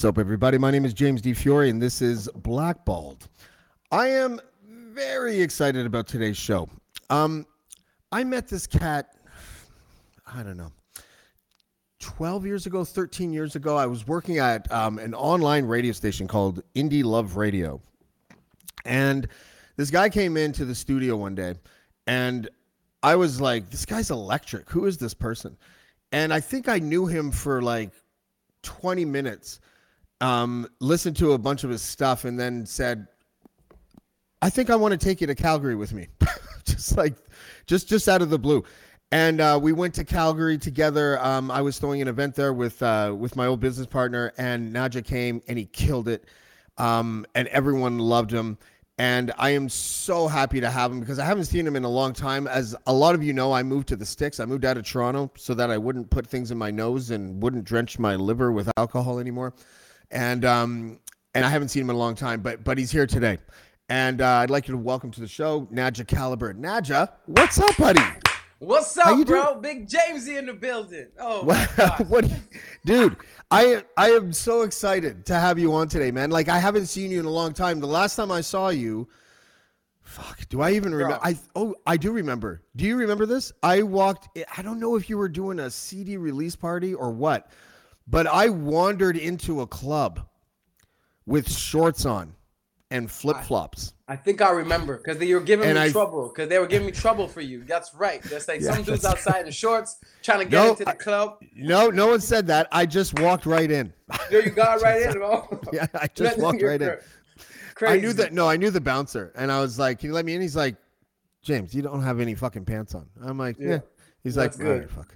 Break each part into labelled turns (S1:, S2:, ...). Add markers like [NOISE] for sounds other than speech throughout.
S1: What's up, everybody? My name is James D. Fiore, and this is Blackballed. I am very excited about today's show. Um, I met this cat, I don't know, 12 years ago, 13 years ago. I was working at um, an online radio station called Indie Love Radio. And this guy came into the studio one day, and I was like, this guy's electric. Who is this person? And I think I knew him for like 20 minutes, um, listened to a bunch of his stuff, and then said, I think I want to take you to Calgary with me. [LAUGHS] just like, just just out of the blue. And uh, we went to Calgary together. Um, I was throwing an event there with uh, with my old business partner, and Naja came and he killed it. Um, and everyone loved him. And I am so happy to have him because I haven't seen him in a long time. As a lot of you know, I moved to the sticks. I moved out of Toronto so that I wouldn't put things in my nose and wouldn't drench my liver with alcohol anymore. And um, and I haven't seen him in a long time, but but he's here today. And uh, I'd like you to welcome to the show Naja Caliber. Naja, what's up, buddy?
S2: What's up,
S1: you
S2: bro? Big Jamesy in the building. Oh,
S1: What, [LAUGHS] what, dude? I I am so excited to have you on today, man. Like I haven't seen you in a long time. The last time I saw you, fuck, do I even remember? I oh, I do remember. Do you remember this? I walked. I don't know if you were doing a CD release party or what, but I wandered into a club with shorts on and flip flops.
S2: I think I remember because they were giving
S1: And
S2: me
S1: I-
S2: trouble because they were giving me trouble for you. That's right. That's [LAUGHS] like
S1: Yeah,
S2: some dudes outside in shorts trying to get
S1: No,
S2: into the
S1: I-
S2: club.
S1: No, no one said that. I just walked right in.
S2: Yo, you got [LAUGHS] right in, bro. [LAUGHS]
S1: Yeah, I just walked right in.
S2: Crazy.
S1: I knew that. No, I knew the bouncer, and I was like, "Can you let me in?" He's like, "James, you don't have any fucking pants on." I'm like, "Yeah."
S2: Yeah,
S1: He's like,
S2: that's
S1: "All right, fuck,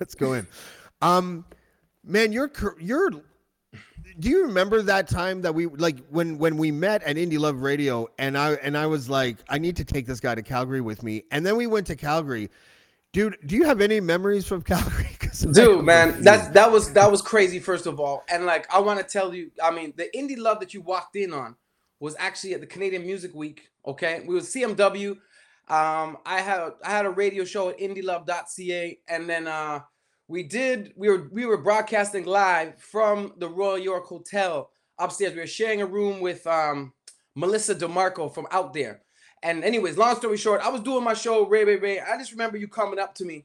S1: let's go in." Um, man, you're you're. Do you remember that time that we like when when we met at Indie Love Radio, and I and I was like, I need to take this guy to Calgary with me, and then we went to Calgary. Dude, do you have any memories from [LAUGHS] Calgary?
S2: Dude, man, that that was that was crazy. First of all, and like I want to tell you, I mean, the indie love that you walked in on was actually at the Canadian Music Week. Okay, we was CMW. Um, I had I had a radio show at IndieLove.ca, and then uh, we did we were we were broadcasting live from the Royal York Hotel upstairs. We were sharing a room with um, Melissa DeMarco from out there. And anyways, long story short, I was doing my show, Ray Ray Ray. I just remember you coming up to me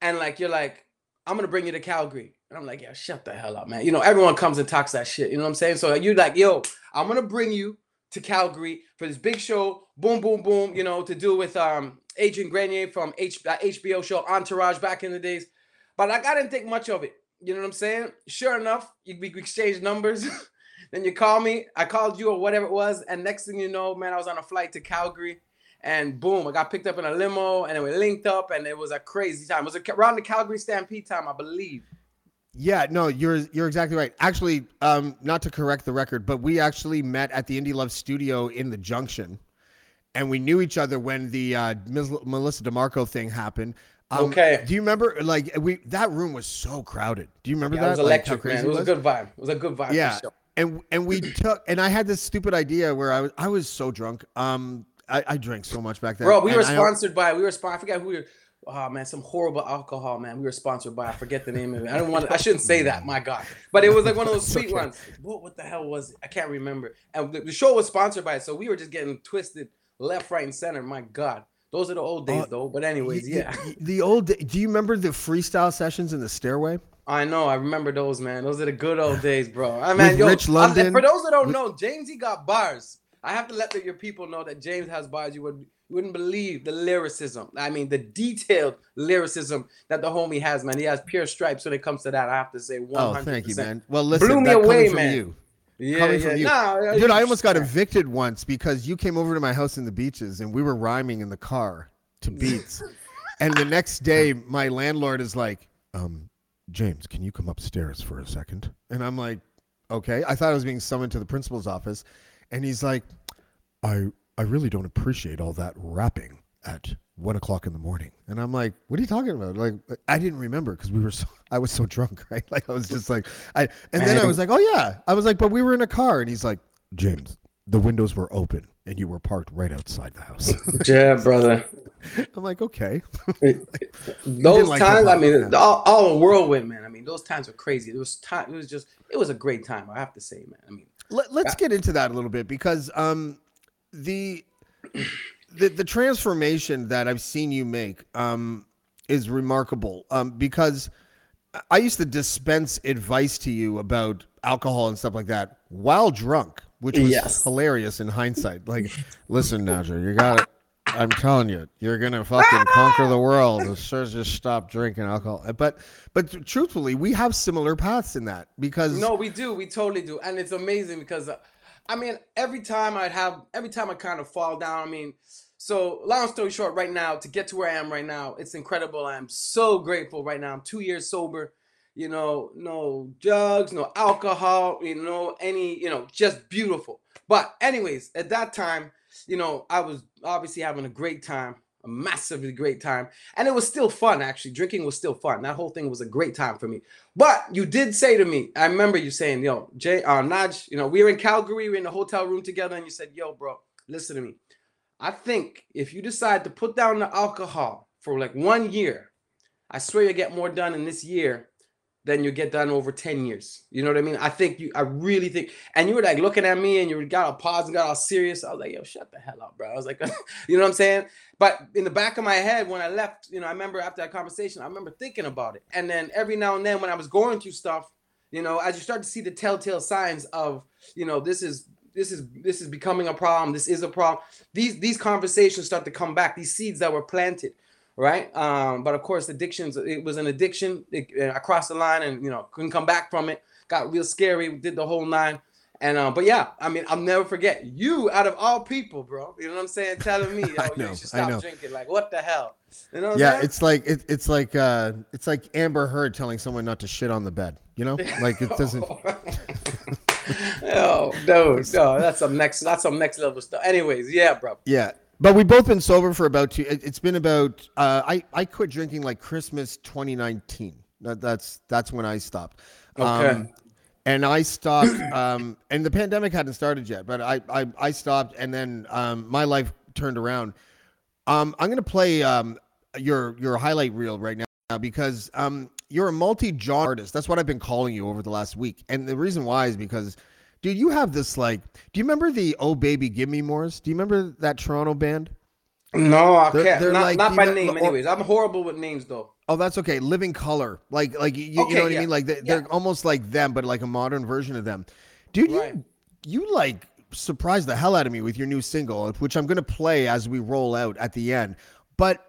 S2: and like you're like, I'm gonna bring you to Calgary. And I'm like, yeah, shut the hell up, man. You know, everyone comes and talks that shit. You know what I'm saying? So you're like, yo, I'm gonna bring you to Calgary for this big show, boom, boom, boom, you know, to do with um Adrian Grenier from H- HBO show Entourage back in the days. But like, I didn't think much of it. You know what I'm saying? Sure enough, you, we exchanged numbers. [LAUGHS] then you call me, I called you or whatever it was, and next thing you know, man, I was on a flight to Calgary, and boom, I got picked up in a limo, and then we linked up, and it was a crazy time. It was around the Calgary Stampede time, I believe.
S1: Yeah, no, you're you're exactly right. Actually, um, not to correct the record, but we actually met at the Indie Love studio in the Junction, and we knew each other when the uh. Melissa DeMarco thing happened. Um,
S2: Okay.
S1: Do you remember? Like we that room was so crowded. Do you remember
S2: Yeah,
S1: that?
S2: it was
S1: Like, how
S2: electric, man. It was a good vibe. It was a good vibe.
S1: Yeah, and and we [CLEARS THROAT] took and I had this stupid idea where I was I was so drunk. Um, I, I drank so much back then.
S2: Bro, we were
S1: I-
S2: sponsored by. We were sponsored. I forget who we were. Oh man, some horrible alcohol, man. We were sponsored by. I forget the name of it. I don't want. I shouldn't say that. My God, but it was like one of those [LAUGHS] sweet
S1: okay.
S2: ones. What, what the hell was it? I can't remember. And the, the show was sponsored by it, so we were just getting twisted left, right, and center. My God, those are the old days,
S1: Oh,
S2: though. But anyways,
S1: y-
S2: yeah,
S1: y- The old. Do you remember the freestyle sessions in the stairway?
S2: I know. I remember those, man. Those are the good old [SIGHS] days, bro. Ah, I mean, yo,
S1: Rich
S2: I- for those that don't
S1: with-
S2: know, James he got bars. I have to let the, your people know that James has bars. You would You wouldn't believe the lyricism. I mean, the detailed lyricism that the homie has, man. He has pure stripes when it comes to that. I have to say, 100%.
S1: Oh, thank you, man. Well, listen,
S2: Blew me
S1: that
S2: away, man.
S1: you.
S2: Yeah,
S1: coming
S2: yeah.
S1: from you.
S2: Nah,
S1: Dude, I almost got evicted once because you came over to my house in the beaches and we were rhyming in the car to [LAUGHS] beats. and the next day, my landlord is like, um, James, can you come upstairs for a second? And I'm like, okay. I thought I was being summoned to the principal's office. And he's like, I, I really don't appreciate all that rapping at one o'clock in the morning. And I'm like, what are you talking about? Like, I didn't remember because we were so, [LAUGHS] I was so drunk, [LAUGHS] right? Like, I was just like, I, and then I was like, oh yeah. I was like, but we were in a car. And he's like, James, the windows were open and you were parked right outside the house. [LAUGHS]
S2: Yeah, brother.
S1: I'm like, okay.
S2: Those
S1: like
S2: times, I mean,
S1: yeah.
S2: all, all a whirlwind, man. I mean, those times were crazy. It was time. It was just, it was a great time. I have to say, man. I mean,
S1: Let, let's get into that a little bit because um, the, the the transformation that I've seen you make um, is remarkable. Um, because I used to dispense advice to you about alcohol and stuff like that while drunk, which was
S2: Yes.
S1: hilarious in hindsight. Like, [LAUGHS] listen, Naja, you got it. I'm telling you, you're gonna fucking conquer the world as soon as you stop drinking alcohol. But, but truthfully, we have similar paths in that because
S2: No, we do. We totally do. And it's amazing because, uh, I mean, every time I'd have, every time I kind of fall down, I mean, so long story short, right now, to get to where I am right now, it's incredible. I'm so grateful right now. I'm two years sober, you know, no drugs, no alcohol, you know, any, you know, just beautiful. But, anyways, at that time, you know, I was obviously having a great time, a massively great time. And it was still fun, actually. Drinking was still fun. That whole thing was a great time for me. But you did say to me, I remember you saying, yo, Jay, uh, Naj, you know, we were in Calgary, we were in the hotel room together, and you said, yo, bro, listen to me. I think if you decide to put down the alcohol for like one year, I swear you get more done in this year than you get done over 10 years. You know what I mean? I think you, I really think, and you were like looking at me and you got all pause and got all serious. I was like, yo, shut the hell up, bro. I was like, [LAUGHS] you know what I'm saying? But in the back of my head, when I left, you know, I remember after that conversation, I remember thinking about it. And then every now and then when I was going through stuff, you know, as you start to see the telltale signs of, you know, this is this is this is becoming a problem. This is a problem. These these conversations start to come back. These seeds that were planted, right? Um, but of course, addictions. It was an addiction. It, I crossed the line and you know couldn't come back from it. Got real scary. Did the whole nine. And uh, but yeah, I mean, I'll never forget you out of all people, bro. You know what I'm saying? Telling me, [LAUGHS] oh,
S1: know,
S2: you should stop drinking. Like, what the hell? You know? What I'm
S1: yeah, it's like it, it's like uh, it's like Amber Heard telling someone not to shit on the bed. You know, like it [LAUGHS] doesn't. [LAUGHS]
S2: oh no, no, that's some next. That's some next level stuff. Anyways, yeah, bro.
S1: Yeah, but we've both been sober for about two. It, it's been about. Uh, I I quit drinking like Christmas 2019. That, that's that's when I stopped.
S2: Okay.
S1: Um, and I stopped. Um, and the pandemic hadn't started yet, but I I, I stopped, and then um, my life turned around. Um, I'm gonna play um your your highlight reel right now because um you're a multi-genre artist. That's what I've been calling you over the last week, and the reason why is because. Dude, you have this like. Do you remember the "Oh Baby Give Me Mores"? Do you remember that Toronto band?
S2: No, I
S1: They're-
S2: can't.
S1: they're
S2: not
S1: like-
S2: not by
S1: know-
S2: name,
S1: or-
S2: anyways. I'm horrible with names, though.
S1: Oh, that's okay. Living Colour, like like you, you know what
S2: yeah.
S1: I mean? Like they, they're almost like them, but like a modern version of them. Dude,
S2: Right.
S1: you you like surprised the hell out of me with your new single, which I'm gonna play as we roll out at the end. But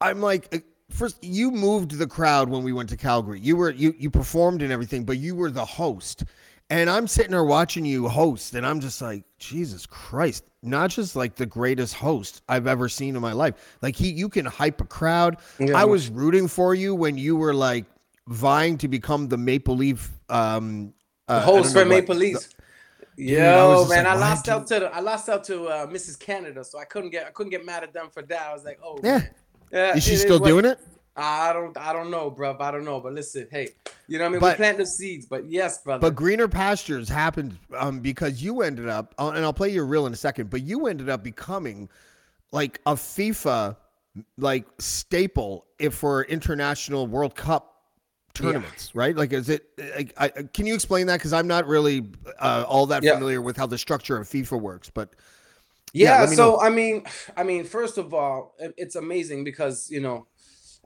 S1: I'm like, first you moved the crowd when we went to Calgary. You were you you performed and everything, but you were the host. And I'm sitting there watching you host, and I'm just like, Jesus Christ, not just like the greatest host I've ever seen in my life. Like he, you can hype a crowd.
S2: Yeah.
S1: I was rooting for you when you were like vying to become the Maple Leaf um, uh,
S2: host for Maple Leafs.
S1: I was
S2: Yo, man,
S1: like,
S2: I lost out to the, I lost out to uh, Mrs. Canada, so I couldn't get I couldn't get mad at them for that. I was like, oh,
S1: Yeah.
S2: man. Yeah.
S1: Is she still doing it?
S2: I don't I don't know, bro. I don't know, but listen, hey, you know what I mean?
S1: But-
S2: we plant the seeds, but yes, brother.
S1: But greener pastures happened um, because you ended up, uh, and I'll play your reel in a second. But you ended up becoming like a FIFA like staple if for international World Cup tournaments, right? Like, is it? Like, I, can you explain that? Because I'm not really uh, all that
S2: Yeah.
S1: familiar with how the structure of FIFA works. But Yeah,
S2: Yeah, so
S1: know.
S2: I mean, [SIGHS] I mean, first of all, it's amazing because you know,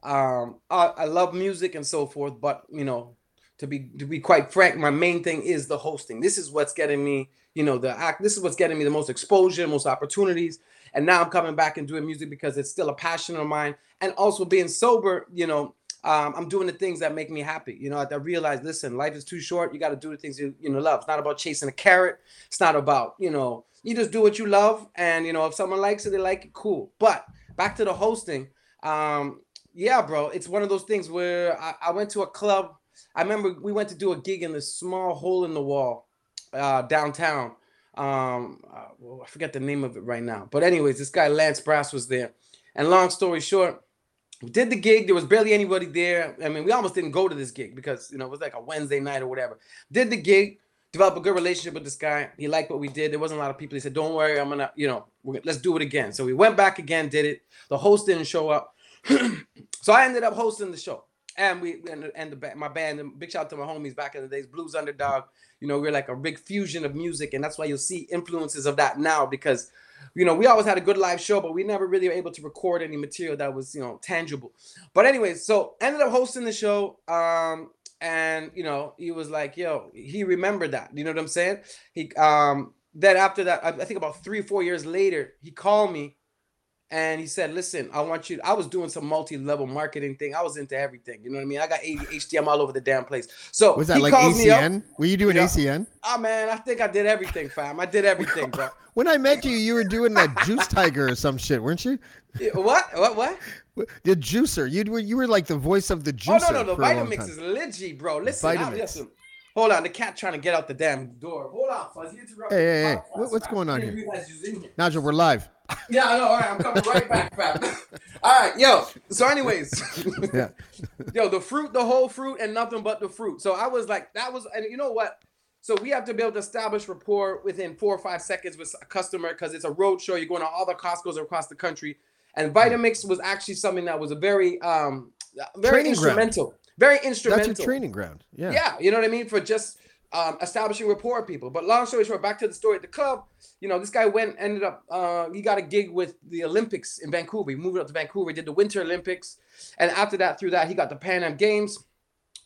S2: um, I, I love music and so forth, but you know, to be to be quite frank, my main thing is the hosting. This is what's getting me, you know, the act. This is what's getting me the most exposure, most opportunities, And now I'm coming back and doing music because it's still a passion of mine. And also being sober, you know, um, I'm doing the things that make me happy. You know, I, I realize, listen, life is too short. You got to do the things you you know love. It's not about chasing a carrot. It's not about you know. You just do what you love, and you know if someone likes it, they like it. Cool. But back to the hosting. Um, yeah, bro, it's one of those things where I, I went to a club. I remember we went to do a gig in this small hole in the wall uh, downtown. Um, uh, well, I forget the name of it right now. But anyways, this guy Lance Brass was there. And long story short, we did the gig. There was barely anybody there. I mean, we almost didn't go to this gig because you know it was like a Wednesday night or whatever. Did the gig, developed a good relationship with this guy. He liked what we did. There wasn't a lot of people. He said, "Don't worry, I'm gonna, you know, let's do it again." So we went back again, did it. The host didn't show up, [CLEARS THROAT] so I ended up hosting the show. And we and, and the my band, and big shout out to my homies back in the days, Blues Underdog. You know, we're like a big fusion of music, and that's why you'll see influences of that now because you know, we always had a good live show, but we never really were able to record any material that was, you know, tangible. But anyways, so ended up hosting the show. Um, and you know, he was like, yo, he remembered that. You know what I'm saying? He um then after that, I think about three or four years later, he called me and he said, "Listen, I want you." I was doing some multi-level marketing thing. I was into everything. You know what I mean? I got HDM all over the damn place. So
S1: was that like ACN? Were you doing you know, ACN?
S2: Oh ah, man, I think I did everything, fam. I did [LAUGHS] everything, bro.
S1: when I met you, you were doing that Juice Tiger or some shit, weren't you?
S2: What? What? What?
S1: The juicer. You were you were like the voice of the juicer.
S2: Oh no, no, the Vitamix is legit, bro. Listen, I, listen. Hold on, the cat trying to get out the damn door. Hold on, Fuzz. Hey,
S1: hey, hey. What's going on here? Nigel, we're live.
S2: Yeah, I know. All right, I'm coming right back, fam. [LAUGHS] All right, yo. So, anyways, [LAUGHS] yeah, [LAUGHS] yo, the fruit, the whole fruit, and nothing but the fruit. So I was like, that was, and you know what? So we have to be able to establish rapport within four or five seconds with a customer because it's a road show. You're going to all the Costco's across the country, and Vitamix was actually something that was a very, um, very Training instrumental. Ground very instrumental.
S1: That's your training ground. Yeah.
S2: Yeah. You know what I mean? For just um, establishing rapport with people. But long story short, back to the story at the club, you know, this guy went, ended up, uh, he got a gig with the Olympics in Vancouver. He moved up to Vancouver, did the Winter Olympics. And after that, through that, he got the Pan Am Games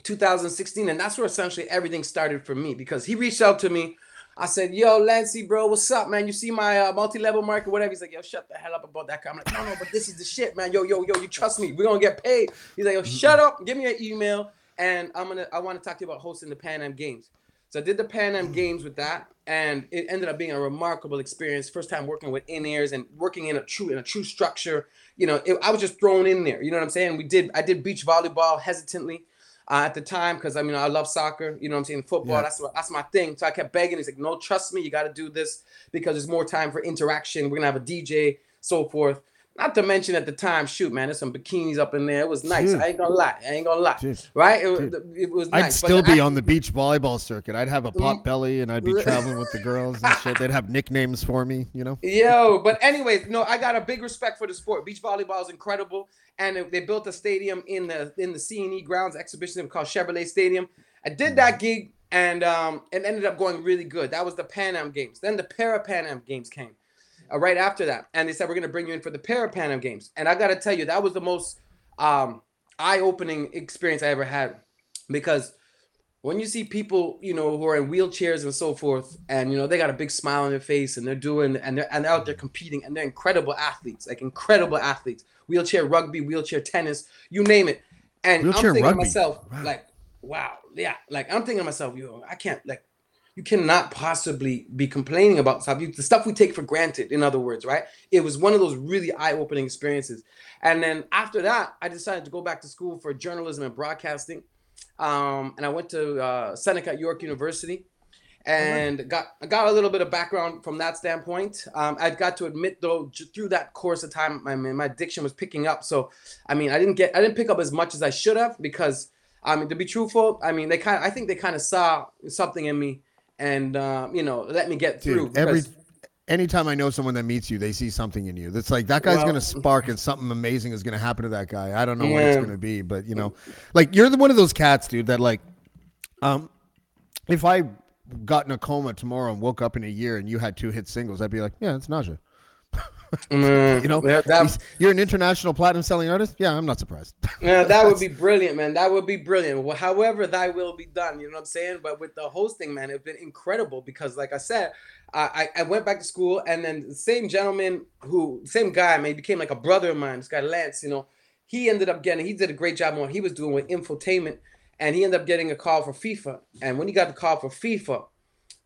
S2: 2016. And that's where essentially everything started for me because he reached out to me I said, "Yo, Lancey, bro, what's up, man? You see my uh, multi-level market, whatever?" He's like, "Yo, shut the hell up about that." I'm like, "No, no, but this is the shit, man. Yo, yo, yo, you trust me? We're gonna get paid." He's like, "Yo, shut up. Give me your email, and I'm gonna. I want to talk to you about hosting the Pan Am Games." So I did the Pan Am Games with that, and it ended up being a remarkable experience. First time working with in ears and working in a true in a true structure. You know, it, I was just thrown in there. You know what I'm saying? We did. I did beach volleyball hesitantly uh, at the time because I mean I love soccer. You know what I'm saying? Football. Yeah. That's what, that's my thing. So I kept begging. He's like, no, trust me. You got to do this because there's more time for interaction. We're gonna have a DJ, so forth. Not to mention at the time, shoot, man, there's some bikinis up in there. It was nice. Dude. I ain't gonna lie. I ain't gonna lie. Dude. Right? It, it, was
S1: nice. I'd still be I, on the beach volleyball circuit. I'd have a pot mm. belly and I'd be traveling with the girls and shit. They'd have nicknames for me, you know?
S2: Yo, but anyways, no, I got a big respect for the sport. Beach volleyball is incredible. And they built a stadium in the in the CNE grounds exhibition called Chevrolet Stadium. I did that gig and um and ended up going really good. That was the Pan Am Games. Then the Para Pan Am Games came uh, right after that. And they said, we're going to bring you in for the Para Pan Am Games. And I got to tell you, that was the most um, eye opening experience I ever had because when you see people, you know, who are in wheelchairs and so forth, and you know they got a big smile on their face, and they're doing, and they're and they're out there competing, and they're incredible athletes, like incredible athletes, wheelchair rugby, wheelchair tennis, you name it. And wheelchair I'm thinking rugby. to myself, wow. like, wow, yeah, like I'm thinking to myself, you know, I can't, like, you cannot possibly be complaining about stuff. You, the stuff we take for granted, in other words, right? It was one of those really eye-opening experiences. And then after that, I decided to go back to school for journalism and broadcasting. Um, and I went to uh, Seneca York University and got I got a little bit of background from that standpoint. Um, I got to admit though, through that course of time, my my addiction was picking up. So, I mean, I didn't get I didn't pick up as much as I should have because, I mean, to be truthful, I mean, they kind of I think they kind of saw something in me and uh, you know let me get through.
S1: Dude, every anytime I know someone that meets you, they see something in you. That's like that guy's well, gonna spark and something amazing is gonna happen to that guy. I don't know yeah. what it's gonna be, but you know, like you're the one of those cats, dude. That like, um, if I got in a coma tomorrow and woke up in a year and you had two hit singles, I'd be like, yeah, it's Naja. [LAUGHS]
S2: Mm,
S1: you know,
S2: yeah, that,
S1: you're an international platinum selling artist. Yeah, I'm not surprised. [LAUGHS]
S2: Yeah, that would be brilliant, man. That would be brilliant. Well, however, thy will be done. You know what I'm saying? But with the hosting, man, it's been incredible because, like I said, I, I went back to school, and then the same gentleman who, same guy, man, he became like a brother of mine. This guy Lance, you know, he ended up getting. He did a great job on what he was doing with infotainment, and he ended up getting a call for FIFA. And when he got the call for FIFA,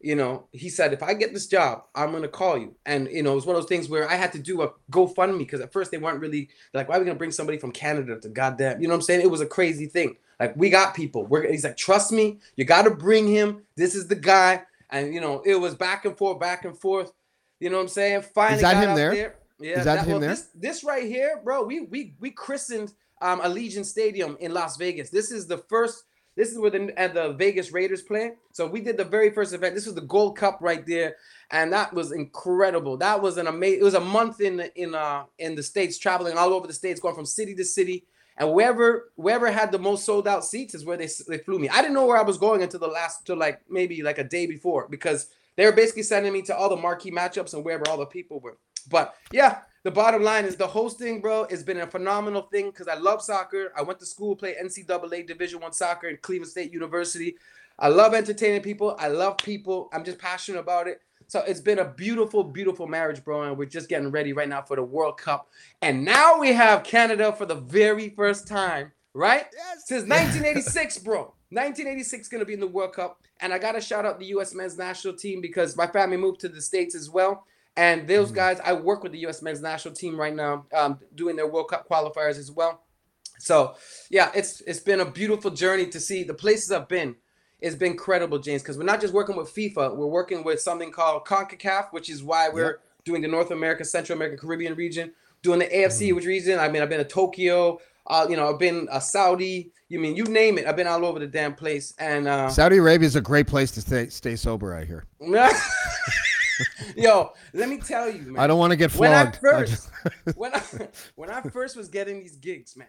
S2: you know, he said, if I get this job, I'm gonna call you. And you know, it was one of those things where I had to do a GoFundMe because at first they weren't really like, why are we gonna bring somebody from Canada to goddamn, you know what I'm saying? It was a crazy thing. Like we got people. We're he's like, trust me, you gotta bring him. This is the guy. And you know, it was back and forth, back and forth. You know what I'm saying? Finally
S1: that
S2: got
S1: him
S2: out
S1: there?
S2: Yeah,
S1: Is that him
S2: well,
S1: there?
S2: This, this right here, bro. We we we christened um Allegiant Stadium in Las Vegas. This is the first. This is where the and the Vegas Raiders play. So we did the very first event. This was the Gold Cup right there, and that was incredible. That was an amazing. It was a month in the- in uh in the states, traveling all over the states, going from city to city. And wherever wherever had the most sold out seats is where they they flew me. I didn't know where I was going until the last till like maybe like a day before because they were basically sending me to all the marquee matchups and wherever all the people were. But yeah, the bottom line is the hosting, bro, has been a phenomenal thing because I love soccer. I went to school, play NCAA Division One soccer in Cleveland State University. I love entertaining people. I love people. I'm just passionate about it. So it's been a beautiful, beautiful marriage, bro. And we're just getting ready right now for the World Cup. And now we have Canada for the very first time, right? Since 1986, bro. 1986 is going to be in the World Cup. And I got to shout out the U.S. men's national team because my family moved to the States as well. And those guys, I work with the U.S. men's national team right now, um, doing their World Cup qualifiers as well. So yeah, it's it's been a beautiful journey to see the places I've been. It's been incredible, James, because we're not just working with FIFA. We're working with something called CONCACAF, which is why we're doing the North America, Central America, Caribbean region, doing the AFC, which region. I mean, I've been to Tokyo. Uh, you know, I've been a Saudi. You mean you name it? I've been all over the damn place. And uh,
S1: Saudi Arabia is a great place to stay stay sober. I hear. [LAUGHS] [LAUGHS]
S2: yo, let me tell you, man.
S1: I don't want to get flogged.
S2: when I
S1: flogged. I
S2: first
S1: just- [LAUGHS]
S2: when I when I first was getting these gigs, man,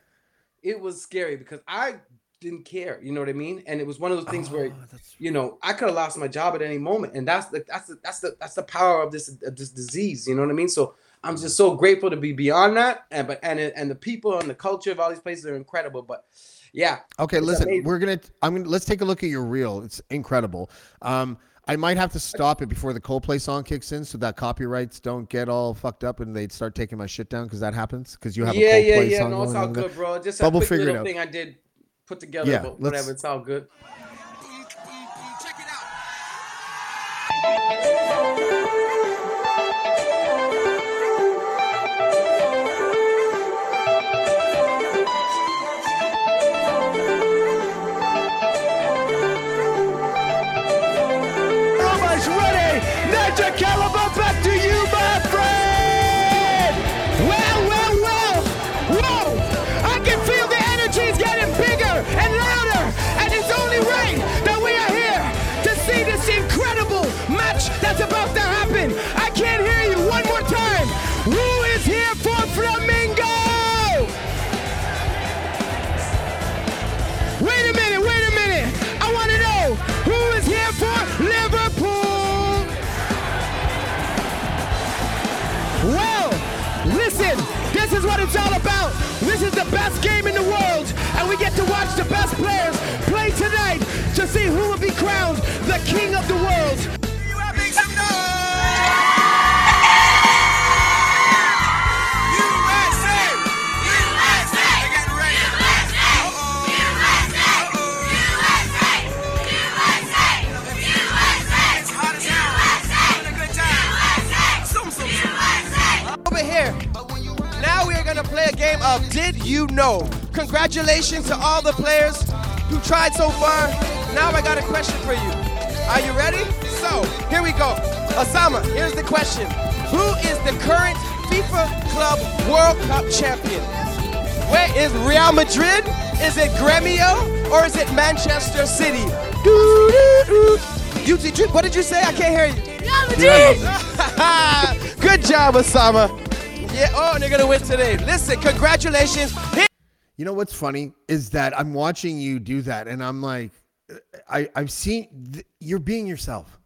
S2: it was scary because I didn't care. You know what I mean? And it was one of those things where
S1: Oh, that's-
S2: you know I could have lost my job at any moment, and that's the that's the that's the that's the power of this of this disease. You know what I mean? So I'm just so grateful to be beyond that, and but and and the people and the culture of all these places are incredible. But yeah,
S1: Okay, listen,
S2: amazing.
S1: we're gonna. I'm gonna. Let's take a look at your reel. It's incredible. Um, I might have to stop it before the Coldplay song kicks in, so that copyrights don't get all fucked up and they start taking my shit down because that happens because you have
S2: yeah,
S1: a
S2: yeah,
S1: Coldplay
S2: yeah.
S1: song
S2: No, it's all
S1: on there.
S2: good, bro. Just a
S1: we'll
S2: quick
S1: figure it
S2: little thing I did put together,
S1: Yeah,
S2: but
S1: let's-
S2: whatever. It's all good.
S3: Check it out.
S4: Naja Caliber, is the best game in the world, and we get to watch the best players play tonight to see who will be crowned the king of the world. You Know? Congratulations to all the players who tried so far. Now I got a question for you. Are you ready? So, here we go. Osama, here's the question. Who is the current FIFA Club World Cup champion? Where is Real Madrid? Is it Gremio or is it Manchester City? You, what did you say? I can't hear you. Real Madrid! [LAUGHS] Good job, Osama. Yeah, oh, and they're gonna win today. Listen, congratulations.
S1: You know what's funny is that I'm watching you do that, and I'm like, I I've seen th- you're being yourself.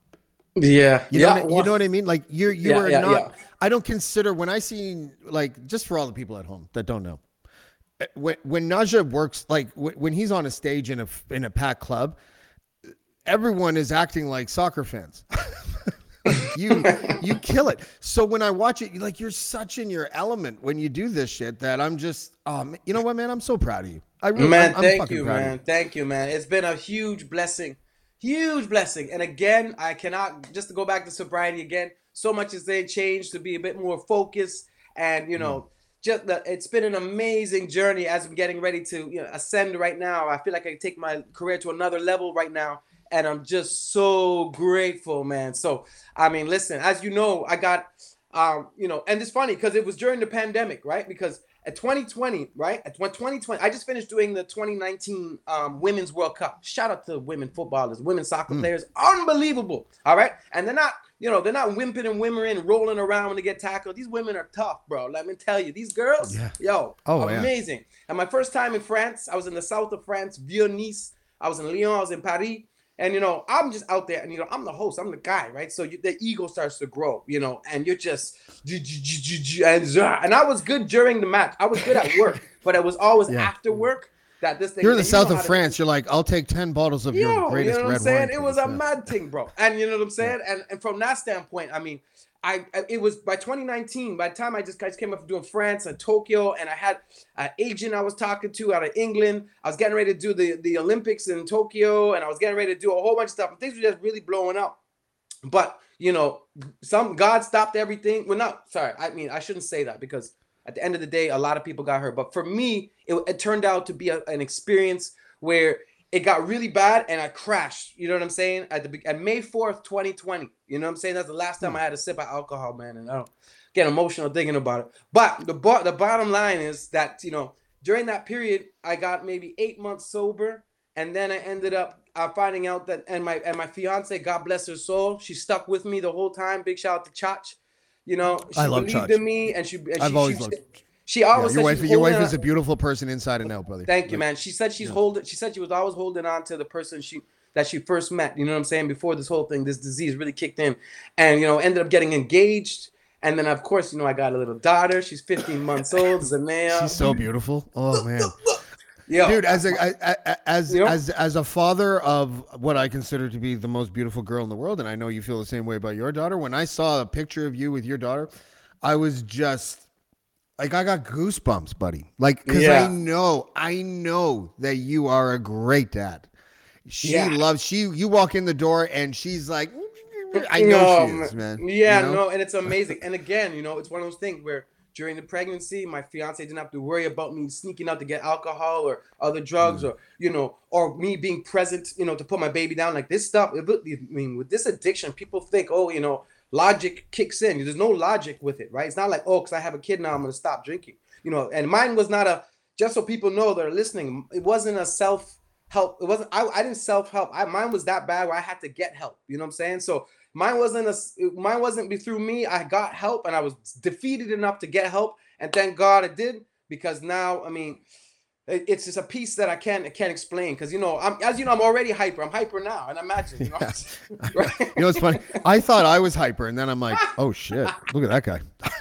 S2: Yeah,
S1: You know, what I, you know what I mean? Like you're you
S2: Yeah,
S1: are
S2: yeah,
S1: not.
S2: yeah.
S1: I don't consider when I see like just for all the people at home that don't know, eh, when when Naja works like when he's on a stage in a in a packed club, everyone is acting like soccer fans. [LAUGHS] you [LAUGHS] you kill it. So when I watch it, like you're such in your element when you do this shit that I'm just um you know what man I'm so proud of you. I really,
S2: man,
S1: I'm, I'm
S2: thank
S1: fucking
S2: you, man. Thank you, man. It's been a huge blessing, huge blessing. And again, I cannot just to go back to sobriety again. So much has they changed to be a bit more focused, and you know,
S1: Mm.
S2: just the, it's been an amazing journey as I'm getting ready to you know ascend right now. I feel like I can take my career to another level right now, and I'm just so grateful, man. So I mean, listen, as you know, I got um, you know, and it's funny because it was during the pandemic, right? Because at 2020, right? At 2020, I just finished doing the 2019 um, Women's World Cup. Shout out to women footballers, women soccer
S1: Mm.
S2: players, unbelievable. All right, and they're not, you know, they're not wimping and whimmering, rolling around when they get tackled. These women are tough, bro. Let me tell you, these girls,
S1: Yeah.
S2: yo,
S1: Oh, yeah.
S2: amazing. And my first time in France, I was in the south of France, Vieux-Nice. I was in Lyon. I was in Paris. And you know, I'm just out there, and you know, I'm the host, I'm the guy, right? So you, the ego starts to grow, you know, and you're just and and I was good during the match. I was good at work, [LAUGHS] but it was always
S1: Yeah.
S2: after work that this thing.
S1: You're in the
S2: you
S1: south of
S2: to-
S1: France. You're like, I'll take ten bottles of
S2: Yo,
S1: your
S2: you
S1: greatest
S2: know what I'm saying? It was a mad thing, bro. And you know what I'm saying? And and from that standpoint, I mean, I I- it was by 2019. By the time I just guys came up from doing France and Tokyo, and I had an agent I was talking to out of England. I was getting ready to do the the Olympics in Tokyo, and I was getting ready to do a whole bunch of stuff. Things were just really blowing up. But you know, some God stopped everything. Well, not sorry. I mean, I shouldn't say that because at the end of the day, a lot of people got hurt. But for me, it, it turned out to be a- an experience where it got really bad and I crashed. You know what I'm saying? At the at May 4th, 2020. You know what I'm saying? That's the last time I had a sip of alcohol, man. And I don't get emotional thinking about it. But the bo- the bottom line is that you know during that period, I got maybe eight months sober, and then I ended up uh, finding out that and my and my fiance, God bless her soul, she stuck with me the whole time. Big shout out to Chach. You know, she
S1: I love
S2: believed
S1: Chach.
S2: in me, and she. And
S1: I've
S2: she,
S1: always
S2: she,
S1: loved.
S2: She
S1: Yeah,
S2: always
S1: your
S2: said
S1: wife, your wife is a beautiful person inside and out, brother.
S2: Thank you, man. She said she's
S1: Yeah.
S2: holding. She said she was always holding on to the person she that she first met. You know what I'm saying? Before this whole thing, this disease really kicked in, and you know, ended up getting engaged. And then, of course, you know, I got a little daughter. She's 15 months old. Zamea.
S1: She's so beautiful. Oh man, [LAUGHS]
S2: Yo,
S1: dude. As a I- I- as
S2: You know?
S1: as as a father of what I consider to be the most beautiful girl in the world, and I know you feel the same way about your daughter. When I saw a picture of you with your daughter, I was just like I got goosebumps, buddy. Like because I know, I know that you are a great dad. She
S2: Yeah.
S1: loves she. You walk in the door and she's like, I know she is, man.
S2: Yeah,
S1: You know?
S2: no, and it's [LAUGHS] amazing. and again, you know, it's one of those things where during the pregnancy, my fiance didn't have to worry about me sneaking out to get alcohol or other drugs
S1: Mm.
S2: or you know, or me being present, you know, to put my baby down. Like this stuff. I mean, with this addiction, people think, oh, you know, logic kicks in. There's no logic with it, right? It's not like, oh, because I have a kid now, I'm gonna stop drinking. You know, and mine was not a. Just so people know that are listening, it wasn't a self help. It wasn't. I, I didn't self help. I mine was that bad where I had to get help. You know what I'm saying? So mine wasn't a, Mine wasn't through me. I got help and I was defeated enough to get help, and thank God it did because now I mean. It- It's just a piece that I can't I can't explain because you know I'm as you know I'm already hyper I'm hyper now and imagine you know right [LAUGHS] [LAUGHS]
S1: You know, it's funny. I thought I was hyper, and then I'm like, oh shit, look at that guy.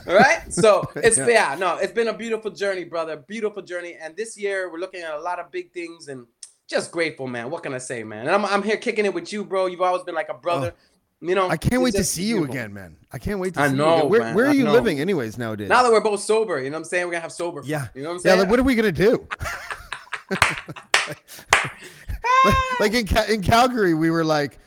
S2: All right. So [LAUGHS] it's
S1: Yeah.
S2: yeah. no, it's been a beautiful journey, brother. Beautiful journey. And this year we're looking at a lot of big things and just grateful, man. What can I say, man? And I'm I'm here kicking it with you, bro. You've always been like a brother. Oh. You know.
S1: I can't wait to see you
S2: beautiful.
S1: again, man. I can't wait to
S2: I
S1: see you.
S2: know,
S1: Again. Where,
S2: man.
S1: where are
S2: I
S1: you
S2: know.
S1: living, anyways, nowadays?
S2: Now that we're both sober, you know what I'm saying? We're gonna have sober.
S1: Yeah.
S2: You know what I'm
S1: yeah,
S2: saying?
S1: like, what are we gonna do? [LAUGHS] like in in Calgary, we were like,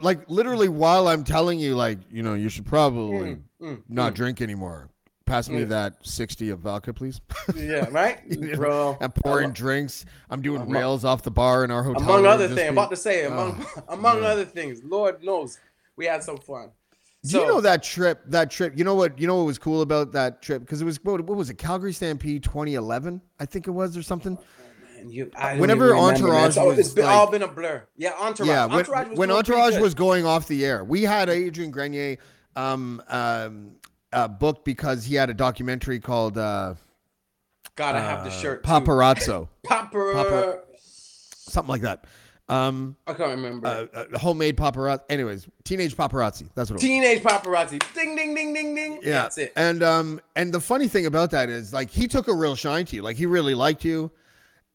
S1: like literally while I'm telling you, like, you know, you should probably
S2: Mm, mm,
S1: not
S2: mm.
S1: drink anymore. Pass me
S2: Mm.
S1: that sixty of vodka, please.
S2: Yeah, right, [LAUGHS]
S1: You
S2: bro.
S1: I'm pouring
S2: Among-
S1: drinks. I'm doing
S2: Among-
S1: rails off the bar in our hotel.
S2: Among other things, I'm about to say, among
S1: Oh, [LAUGHS]
S2: among
S1: man.
S2: other things, Lord knows we had some fun.
S1: Do you know that trip? That trip. You know what? You know what was cool about that trip? Because it was what, what was it? Calgary Stampede 2011, I think it was, or something.
S2: You, I
S1: Whenever
S2: even remember, man.
S1: Entourage
S2: So it's
S1: was,
S2: been,
S1: like-
S2: all been a blur. Yeah, Entourage.
S1: Yeah, when,
S2: Entourage was
S1: when Entourage was going off the air, we had Adrian Grenier um, um, uh, booked because he had a documentary called uh,
S2: Gotta have the
S1: uh,
S2: shirt.
S1: Paparazzo, [LAUGHS]
S2: Papa.
S1: Papa- something like that. Um,
S2: I can't remember.
S1: uh, uh, homemade paparazzi. Anyways, teenage paparazzi. That's what it was.
S2: Teenage paparazzi. Ding ding ding ding ding.
S1: Yeah,
S2: That's it.
S1: And um, and the funny thing about that is, like, he took a real shine to you. Like, he really liked you,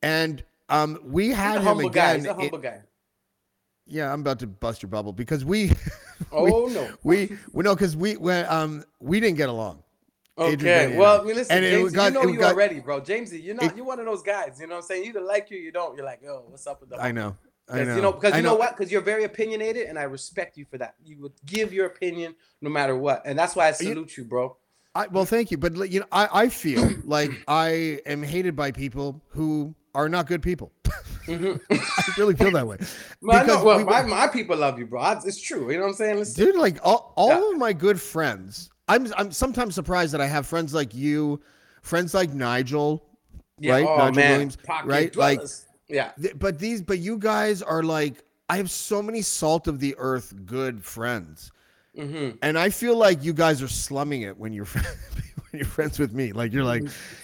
S1: and um, we
S2: He's
S1: had
S2: a
S1: him
S2: humble guy.
S1: again.
S2: He's a
S1: it-
S2: humble guy.
S1: yeah, I'm about to bust your bubble because we, [LAUGHS]
S2: Oh no.
S1: we, we know because we, we, um, we didn't get along.
S2: Okay. Well, I mean, listen,
S1: it
S2: James,
S1: got-
S2: you know
S1: it
S2: you
S1: got-
S2: already, bro. Jamesy, you're not.
S1: It-
S2: you're one of those guys. You know what I'm saying? You either like you, or you don't. You're like, yo, what's up with the?
S1: I know. I know.
S2: You know, because you know, what? Because you're very opinionated, and I respect you for that. You would give your opinion no matter what, and that's why I salute you, bro.
S1: I, well, thank you, but you know, I, I feel [CLEARS THROAT] like I am hated by people who are not good people. [LAUGHS] I really feel that way.
S2: Mm-hmm. [LAUGHS] Well, know,
S1: Because
S2: well
S1: we-
S2: my, my people love you, bro. It's true. You know what I'm saying? Listen,
S1: dude like all, all
S2: Yeah.
S1: of my good friends i'm i'm sometimes surprised that i have friends like you friends like nigel
S2: yeah,
S1: right?
S2: Oh
S1: Nigel
S2: man,
S1: Williams,
S2: Pocket
S1: right? Like-
S2: dwellers. Yeah,
S1: but these but you guys are like i have so many salt of the earth good friends.
S2: Hmm
S1: and i feel like you guys are slumming it when you're [LAUGHS] when you're friends with me. Like you're like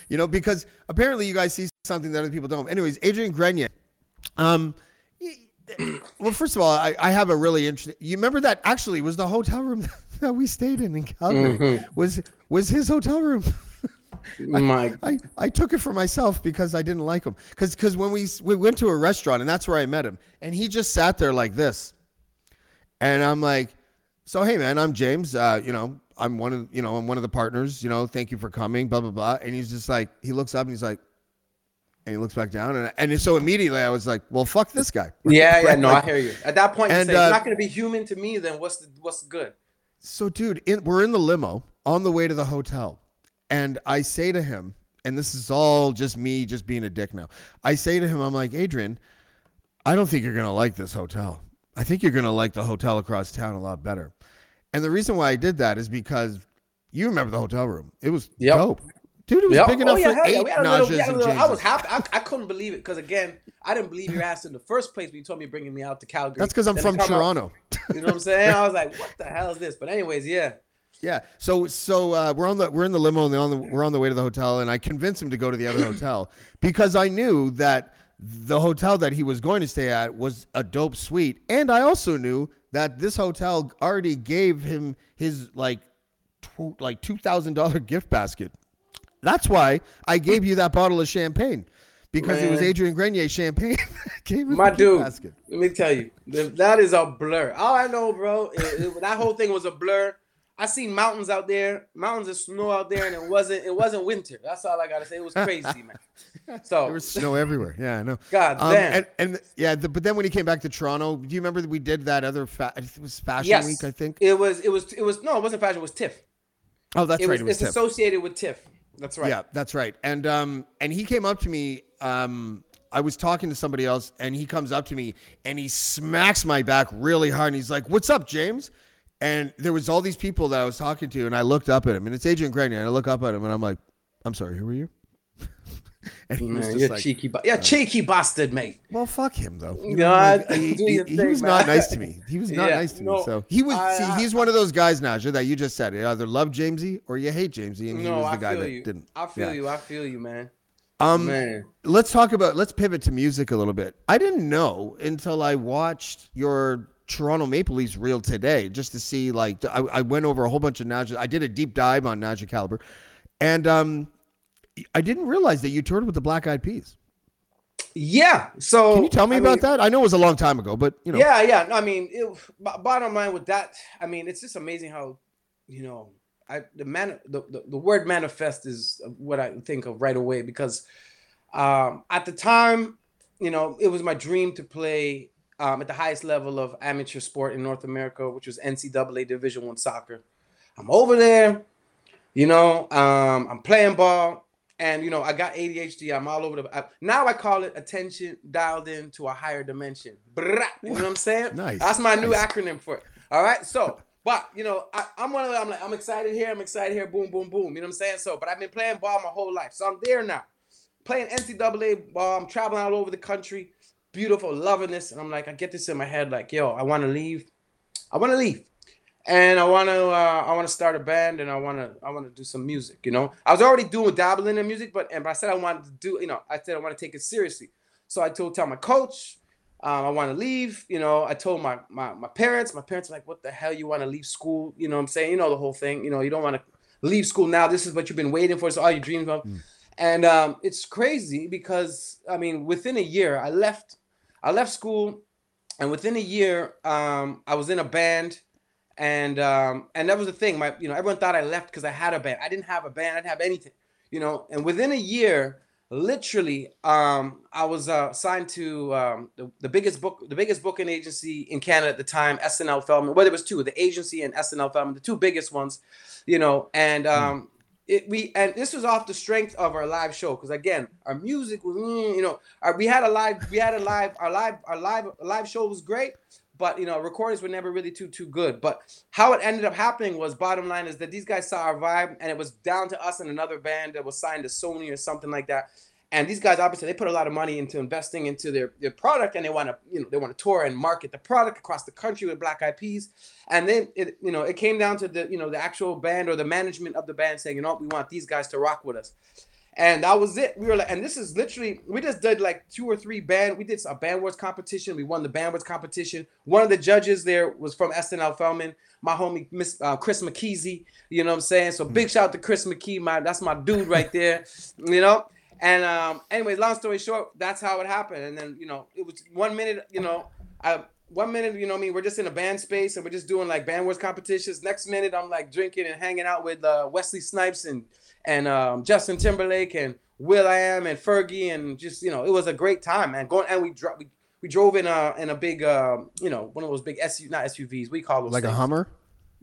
S1: you know because apparently you guys see something that other people don't. Anyways adrian grenier um well first of all i, I have a really interesting you remember that actually was the hotel room [LAUGHS] that we stayed in in calgary.
S2: Mhm.
S1: was was his hotel room [LAUGHS]
S2: My
S1: I, I took it for myself because I didn't like him. Because because when we we went to a restaurant and that's where I met him, and he just sat there like this, and I'm like, so hey man, I'm James. Uh, you know, I'm one of you know I'm one of the partners. You know, thank you for coming. Blah blah blah. And he's just like he looks up and he's like, and he looks back down and and so immediately I was like, well fuck this guy. [LAUGHS]
S2: yeah, yeah.
S1: Right?
S2: No,
S1: Like,
S2: I hear you. At that point, you say
S1: uh,
S2: it's not going to be human to me. Then what's the what's good?
S1: So, dude, in, we're in the limo on the way to the hotel, and I say to him, and this is all just me, just being a dick now. I say to him, I'm like, Adrian, I don't think you're gonna like this hotel. I think you're gonna like the hotel across town a lot better. And the reason why I did that is because you remember the hotel room. It was
S2: Yep.
S1: dope, dude. It was
S2: Yeah.
S1: big enough
S2: oh, yeah,
S1: for
S2: hell yeah.
S1: eight
S2: We little, we
S1: Najas
S2: had a
S1: and
S2: little, I was
S1: Jameses.
S2: happy. I, I couldn't believe it because again, I didn't believe your ass in the first place when you told me bringing me out to Calgary.
S1: That's because I'm
S2: Then
S1: from
S2: to come out-
S1: Toronto.
S2: you know what I'm saying? I was like, what the hell is this? But anyways, yeah.
S1: Yeah. So so uh, we're on the we're in the limo and on the, we're on the way to the hotel, and I convinced him to go to the other [CLEARS THROAT] hotel because I knew that the hotel that he was going to stay at was a dope suite, and I also knew that this hotel already gave him his like tw- like two thousand dollar gift basket. That's why I gave you that bottle of champagne because it was Adrian Grenier champagne. [LAUGHS] gave
S2: My dude,
S1: basket.
S2: let me tell you, that is a blur. All I know, bro, it- it- that whole thing was a blur. I seen mountains out there, mountains of snow out there, and it wasn't it wasn't winter. That's all I gotta say. It was crazy, man. [LAUGHS] So
S1: There was snow everywhere. Yeah, I know.
S2: God
S1: Um,
S2: damn.
S1: and, and yeah, the, but then when he came back to Toronto, do you remember that we did that other fa- it was Fashion
S2: yes,
S1: Week, I think?
S2: it was it was it was no, it wasn't fashion. It was TIFF.
S1: Oh, that's
S2: it
S1: right.
S2: was,
S1: it was
S2: it's
S1: Tiff.
S2: associated with TIFF. That's right.
S1: Yeah, that's right. And um, and he came up to me. Um, I was talking to somebody else, and he comes up to me and he smacks my back really hard, and he's like, "What's up, James?" And there was all these people that I was talking to, and I looked up at him, and it's Adrian Grenier, and I look up at him, and I'm like, "I'm sorry, who are you?" [LAUGHS] and he was
S2: Man,
S1: just
S2: you're
S1: like,
S2: cheeky, ba- yeah, cheeky bastard, mate.
S1: Well, fuck him though. You
S2: God,
S1: like, he, he- he
S2: thing,
S1: was
S2: man.
S1: not nice to me. He was not
S2: Yeah,
S1: nice to
S2: no,
S1: me. So he was.
S2: I-
S1: see,
S2: I-
S1: he's one of those guys, Naja, that you just said. You either love Jamesy or you hate Jamesy, and he was the
S2: I
S1: guy that
S2: you.
S1: didn't.
S2: I feel
S1: Yeah.
S2: you. I feel you, man.
S1: Um,
S2: Man.
S1: let's talk about. Let's pivot to music a little bit. I didn't know until I watched your Toronto Maple Leafs reel today, just to see. Like, I, I went over a whole bunch of Naja. I did a deep dive on Naja Caliber, and um, I didn't realize that you toured with the Black Eyed Peas.
S2: Yeah. So
S1: Can you tell me
S2: I
S1: about
S2: mean,
S1: that? I know it was a long time ago, but you know.
S2: Yeah, yeah. No, I mean, it, bottom line with that, I mean, it's just amazing how, you know, I the man the, the, the word manifest is what I think of right away because um, at the time, you know, it was my dream to play um, at the highest level of amateur sport in North America, which was NCAA Division One soccer. I'm over there, you know, um, I'm playing ball, and you know, I got ADHD. I'm all over the. I, now I call it attention dialed in to a higher dimension. Brah, you know what I'm saying? [LAUGHS]
S1: Nice,
S2: That's my new
S1: nice.
S2: acronym for it. All right, so. But you know, I, I'm one of them. I'm like, I'm excited here. I'm excited here. Boom, boom, boom. You know what I'm saying? So, but I've been playing ball my whole life, so I'm there now. Playing NCAA ball. I'm traveling all over the country. Beautiful, loving this, and I'm like, I get this in my head, like, yo, I want to leave. I want to leave, and I want to, uh, I want to start a band, and I want to, I want to do some music. You know, I was already doing dabbling in music, but and but I said I wanted to do, you know, I said I want to take it seriously. So I told tell my coach, Um, I want to leave. You know, I told my, my my parents. My parents were like, "What the hell? You want to leave school? You know what I'm saying? You know the whole thing. You know, you don't want to leave school now. This is what you've been waiting for. It's all your dreams of." And um, it's crazy because I mean, within a year, I left. I left school, and within a year, um, I was in a band, and um, and that was the thing. My, you know, everyone thought I left because I had a band. I didn't have a band. I didn't have anything. You know, and within a year, literally, um, I was uh, signed to um, the, the biggest book, the biggest booking agency in Canada at the time, SNL Feldman. Well, there was two, the agency and SNL Feldman, the two biggest ones. You know, and um, it, we and this was off the strength of our live show because again our music was mm, you know our, we had a live we had a live our live our live live show was great but you know recordings were never really too too good. But how it ended up happening was bottom line is that these guys saw our vibe and it was down to us and another band that was signed to sony or something like that and these guys obviously they put a lot of money into investing into their, their product and they want to you know they want to tour and market the product across the country with black eyed peas. And then it you know it came down to the you know the actual band or the management of the band saying you know we want these guys to rock with us. And that was it. We were like and this is literally we just did like two or three band we did a band wars competition we won the band wars competition. One of the judges there was from snl Feldman, my homie Miss uh, Chris McKeezy, you know what I'm saying? So big shout out to Chris McKee, my that's my dude right there, you know. And um, anyways, long story short, that's how it happened. And then you know, it was one minute, you know, I one minute, you know, I mean, we're just in a band space and we're just doing like band wars competitions. Next minute, I'm like drinking and hanging out with uh, Wesley Snipes and and um, Justin Timberlake and Will I Am and Fergie and just you know, it was a great time, man. Going and we drove we, we drove in a in a big uh, you know one of those big SU not SUVs we call those
S1: Like a. Hummer?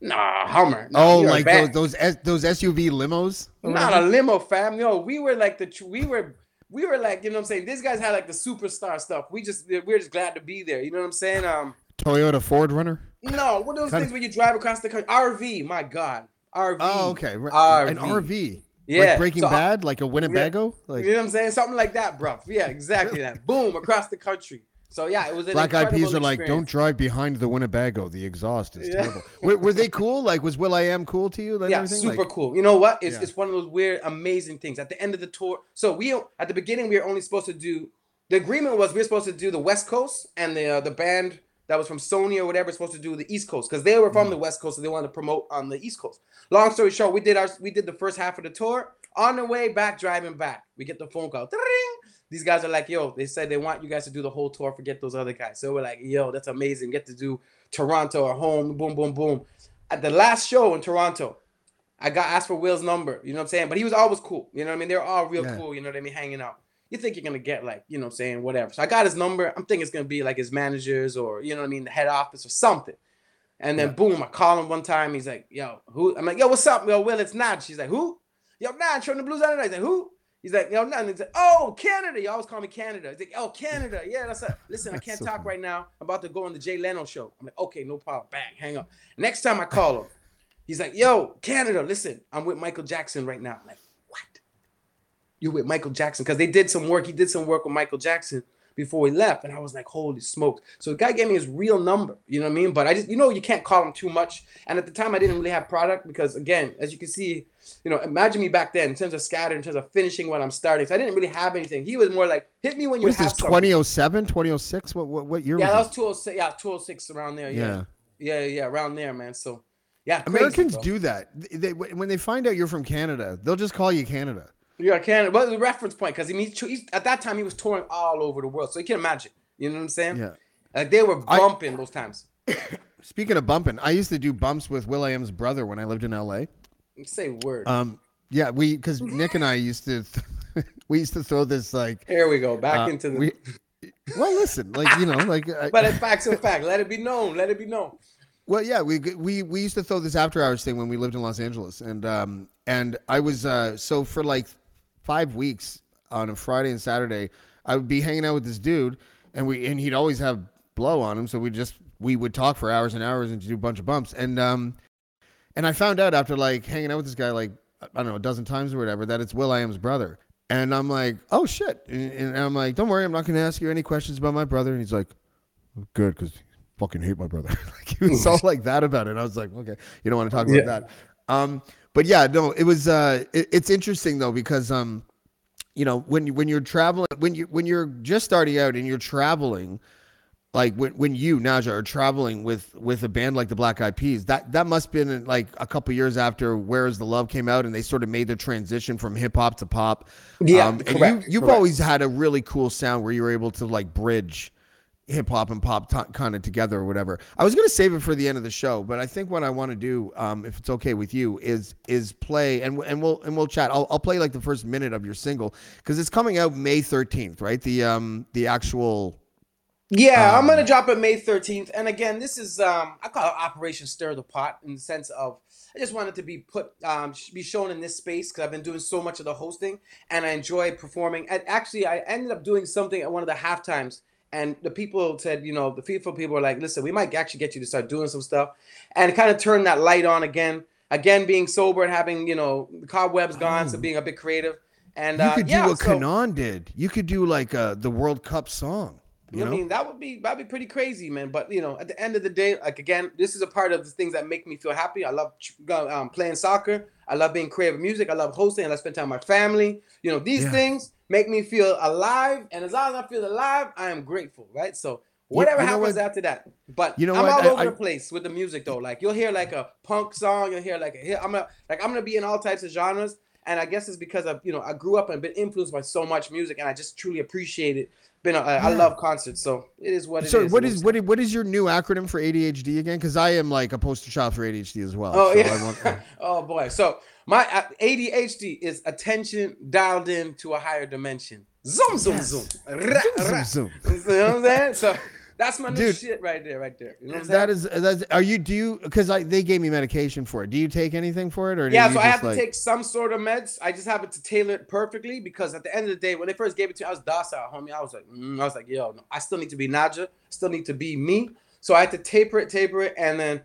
S2: Nah, Hummer. Nah,
S1: Oh, like those those, those SUV limos?
S2: not a limo fam. No, we were like the we were we were like you know what I'm saying. These guys had like the superstar stuff. We just we're just glad to be there. You know what I'm saying? Um,
S1: Toyota 4Runner?
S2: no, what those
S1: Kind
S2: things when you drive across the country? RV, my God, RV.
S1: Oh, okay. Right. An
S2: RV.
S1: RV.
S2: Yeah,
S1: Like Breaking
S2: so
S1: Bad, like a Winnebago? Like
S2: you know what I'm saying? Something like that, bro. Yeah, exactly that. Boom, across the country. So yeah, it was an
S1: Black Eyed Peas are like, don't drive behind the Winnebago. The exhaust is
S2: Yeah.
S1: terrible. Were, were they cool? Like, was Will I Am cool to you? and
S2: yeah,
S1: everything?
S2: super
S1: Like,
S2: cool. You know what? It's,
S1: Yeah.
S2: it's one of those weird, amazing things. At the end of the tour, so we at the beginning we were only supposed to do. The agreement was we were supposed to do the West Coast, and the uh, the band that was from Sony or whatever supposed to do the East Coast because they were
S1: Mm.
S2: from the West Coast, so they wanted to promote on the East Coast. Long story short, we did our we did the first half of the tour. On the way back, driving back, we get the phone call. Ding! These guys are like, yo, they said they want you guys to do the whole tour. Forget those other guys. So we're like, yo, that's amazing. Get to do Toronto or home. Boom, boom, boom. At the last show in Toronto, I got asked for Will's number. You know what I'm saying? But he was always cool. You know what I mean? They're all real
S1: Yeah.
S2: cool. You know what I mean? Hanging out. You think you're gonna get like, you know what I'm saying, whatever. So I got his number. I'm thinking it's gonna be like his managers or you know what I mean, the head office or something. And then boom, I call him one time. He's like, yo, who? I'm like, yo, what's up? Yo, Will, it's Naj. She's like, who? Yo, Naj from the Blues Out He's like, who? He's like, yo, nothing. He's like, oh, Canada. You always call me Canada. He's like, oh, Canada. Yeah, that's a listen. I can't
S1: so
S2: talk
S1: funny.
S2: right now. I'm about to go on the Jay Leno show. I'm like, okay, no problem. Bang, hang up. Next time I call him, he's like, yo, Canada, listen, I'm with Michael Jackson right now. I'm like, what? You're with Michael Jackson? Because they did some work. He did some work with Michael Jackson before we left. And I was like, holy smokes. So the guy gave me his real number. You know what I mean? But I just, you know, you can't call him too much. And at the time, I didn't really have product because, again, as you can see, you know, imagine me back then in terms of scatter, in terms of finishing when I'm starting. So I didn't really have anything. He was more like, hit me when you
S1: what
S2: have
S1: this,
S2: something.
S1: 2007, 2006? What, what, what year
S2: Yeah, that
S1: was
S2: was 206. Yeah, 206 around there.
S1: it?
S2: Yeah. Yeah, yeah, around there, man. So, yeah. crazy,
S1: Americans
S2: bro.
S1: do that. They, when they find out you're from Canada, they'll just call you Canada.
S2: Yeah, Canada. But the reference point, because I mean, he's, he's, at that time he was touring all over the world, so you can imagine. You know what I'm saying?
S1: Yeah.
S2: Like they were
S1: I-
S2: bumping those times. [COUGHS]
S1: Speaking of bumping, I used to do bumps with Will I Am's brother when I lived in LA.
S2: Say word.
S1: Um, yeah, we because Nick and I used to [LAUGHS] we used to throw this like
S2: Here we go, back
S1: uh,
S2: into the.
S1: we, well, listen, like you know, [LAUGHS] like I-
S2: but it's facts and fact. Let it be known. Let it be known.
S1: Well, yeah, we we we used to throw this after hours thing when we lived in Los Angeles, and um and I was uh so for like five weeks on a Friday and Saturday, I would be hanging out with this dude, and we and he'd always have blow on him, so we just we would talk for hours and hours and do a bunch of bumps, and um and I found out after like hanging out with this guy like I don't know a dozen times or whatever that it's Will I Am's brother, and I'm like oh shit, and, and I'm like don't worry, I'm not going to ask you any questions about my brother, and he's like good because fucking hate my brother. [LAUGHS] like he was all like that about it. I was like, okay, you don't want to talk about
S2: Yeah.
S1: that. Um, but yeah, no, it was. Uh, it, it's interesting though because um, you know, when when you're traveling, when you when you're just starting out and you're traveling, like when, when you Naja are traveling with with a band like the Black Eyed Peas, that that must have been like a couple years after Where Is the Love came out, and they sort of made the transition from hip hop to pop.
S2: Yeah,
S1: um, and
S2: correct,
S1: you you've
S2: correct.
S1: always had a really cool sound where you were able to like bridge hip hop and pop t- kind of together or whatever. I was gonna save it for the end of the show, but I think what I want to do, um, if it's okay with you, is is play and and we'll and we'll chat. I'll, I'll play like the first minute of your single because it's coming out May thirteenth, right? The um the actual
S2: Yeah, I'm
S1: Um,
S2: gonna drop it May 13th. And again, this is um I call it Operation Stir the Pot in the sense of I just wanted to be put um be shown in this space because I've been doing so much of the hosting and I enjoy performing. And actually, I ended up doing something at one of the half times. And the people said, you know, the FIFA people were like, listen, we might actually get you to start doing some stuff. And kind of turn that light on again. Again, being sober and having, you know, the cobwebs gone, so
S1: Oh.
S2: being a bit creative. And
S1: you
S2: uh,
S1: could do
S2: yeah,
S1: what
S2: so-
S1: K'naan did. You could do like uh the World Cup song. You
S2: I
S1: know?
S2: mean, that would be that'd be pretty crazy, man. But you know, at the end of the day, like again, this is a part of the things that make me feel happy. I love um, playing soccer. I love being creative with music. I love hosting. I love spending time with my family. You know, these
S1: Yeah.
S2: things make me feel alive. And as long as I feel alive, I am grateful, right? So whatever
S1: you know
S2: happens
S1: what?
S2: after that. But
S1: You know
S2: I'm
S1: what?
S2: all over
S1: I-
S2: the place with the music though. Like you'll hear like a punk song. You'll hear like a, I'm gonna like I'm gonna be in all types of genres. And I guess it's because of you know I grew up and been influenced by so much music, and I just truly appreciate it. Been a, I
S1: Yeah.
S2: love concerts, so it is what it is.
S1: so
S2: you
S1: what is
S2: what
S1: what is, what is your new acronym for ADHD again? Because I am like a poster child for ADHD as well.
S2: Oh
S1: so
S2: yeah.
S1: I want- [LAUGHS]
S2: oh boy. So my uh, ADHD is attention dialed in to a higher dimension. Zoom zoom
S1: Yes.
S2: zoom. Ra,
S1: Zoom,
S2: ra.
S1: zoom. [LAUGHS]
S2: You know what I'm saying? So that's my new
S1: Dude.
S2: shit right there, right there. You know what I'm
S1: That is that's are you do you because I they gave me medication for it. Do you take anything for it or
S2: Yeah, so I have to take some sort of meds. I just have it to tailor it perfectly because at the end of the day, when they first gave it to me, I was docile, homie. I was like, mm, I was like, yo, no, I still need to be Naja, still need to be me. So I had to taper it, taper it, and then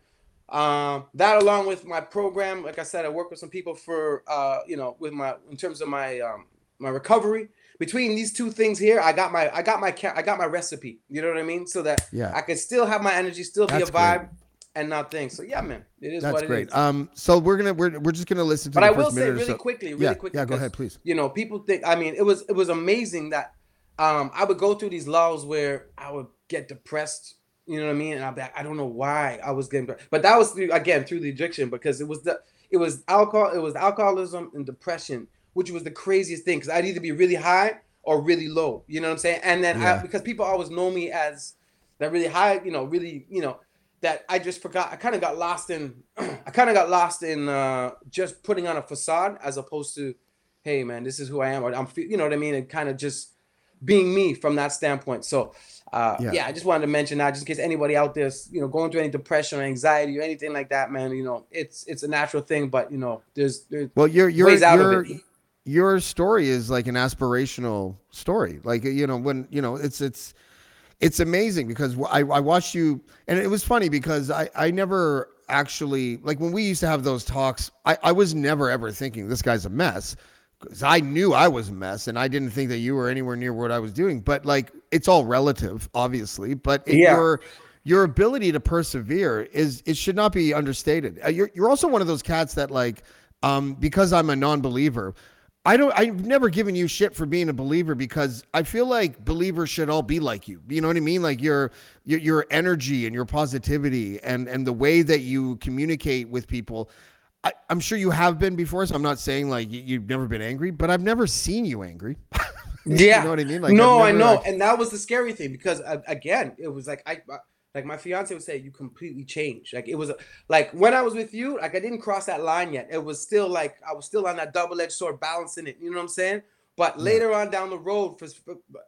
S2: um, that along with my program, like I said, I work with some people for uh, you know, with my in terms of my um my recovery. Between these two things here, I got my I got my I got my recipe. You know what I mean? So that
S1: Yeah.
S2: I can still have my energy, still be a vibe,
S1: great.
S2: and not things. So yeah, man, it is
S1: That's
S2: what it
S1: great.
S2: is.
S1: Um so we're gonna we're, we're just gonna listen to.
S2: But I will say really
S1: so.
S2: quickly, really
S1: yeah,
S2: quickly.
S1: Yeah, go ahead, please.
S2: You know, people think. I mean, it was it was amazing that um, I would go through these lulls where I would get depressed. You know what I mean? And I'd be like, I don't know why I was getting, but that was through, again through the addiction because it was the it was alcohol, it was alcoholism and depression, which was the craziest thing because I'd either be really high or really low. You know what I'm saying? And then
S1: Yeah.
S2: I, because people always know me as that really high, you know, really, you know, that I just forgot. I kind of got lost in, [CLEARS THROAT] I kind of got lost in uh, just putting on a facade as opposed to, hey man, this is who I am, or I'm, you know what I mean, and kind of just being me from that standpoint. So, uh,
S1: Yeah.
S2: yeah. I just wanted to mention that, just in case anybody out there's, you know, going through any depression or anxiety or anything like that, man. You know, it's it's a natural thing, but you know, there's there's
S1: Well, your your
S2: ways out of
S1: your
S2: it.
S1: your story is like an aspirational story. Like you know when you know it's it's it's amazing because I I watched you and it was funny because I I never actually like when we used to have those talks I I was never ever thinking this guy's a mess because I knew I was a mess and I didn't think that you were anywhere near what I was doing. But like it's all relative, obviously. But
S2: Yeah.
S1: your your ability to persevere is it should not be understated. Uh, You're you're also one of those cats that like um because I'm a non-believer. I don't I've never given you shit for being a believer because I feel like believers should all be like you. You know what I mean? Like your your, your energy and your positivity and and the way that you communicate with people. I, I'm sure you have been before, so I'm not saying like you, you've never been angry, but I've never seen you angry. [LAUGHS]
S2: Yeah.
S1: you know what I mean? Like
S2: no,
S1: I've
S2: I know,
S1: like-
S2: and that was the scary thing because uh, again, it was like I, uh, like my fiance would say, you completely changed. Like it was like when I was with you, like I didn't cross that line yet. It was still like I was still on that double edged sword, balancing it. You know what I'm saying? But later on down the road, for,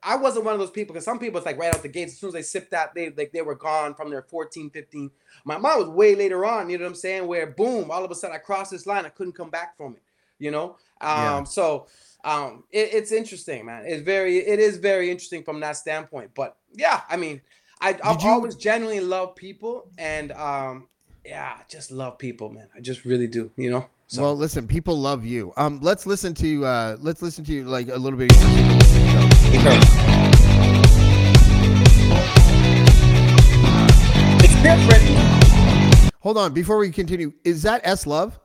S2: I wasn't one of those people because some people it's like right out the gates as soon as they sip that they like they were gone from their 14, 15. My mom was way later on. You know what I'm saying? Where boom, all of a sudden I crossed this line, I couldn't come back from it. You know, um,
S1: Yeah.
S2: so um it, it's interesting man it's very it is very interesting from that standpoint but yeah i mean i i've
S1: you-
S2: always genuinely loved people and um yeah I just love people man i just really do you know so
S1: Well, listen, people love you. Um, let's listen to uh, let's listen to you like a little bit. Of your
S2: it's different
S1: Hold on, before we continue, is that S Love?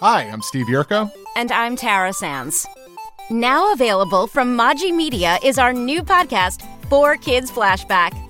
S5: Hi, I'm Steve Yerko.
S6: And I'm Tara Sands.
S5: Now available from Maji Media is our new podcast, 4Kids Flashback.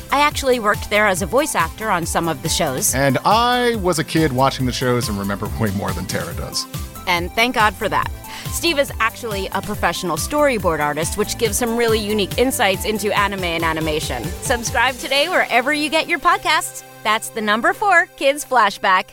S5: I actually worked there as a voice actor on some of the shows,
S6: And I was a kid watching the shows and remember way more than Tara does.
S5: and thank God for that. Steve is actually a professional storyboard artist, which gives some really unique insights into anime and animation. Subscribe today wherever you get your podcasts. That's the number four Kids Flashback.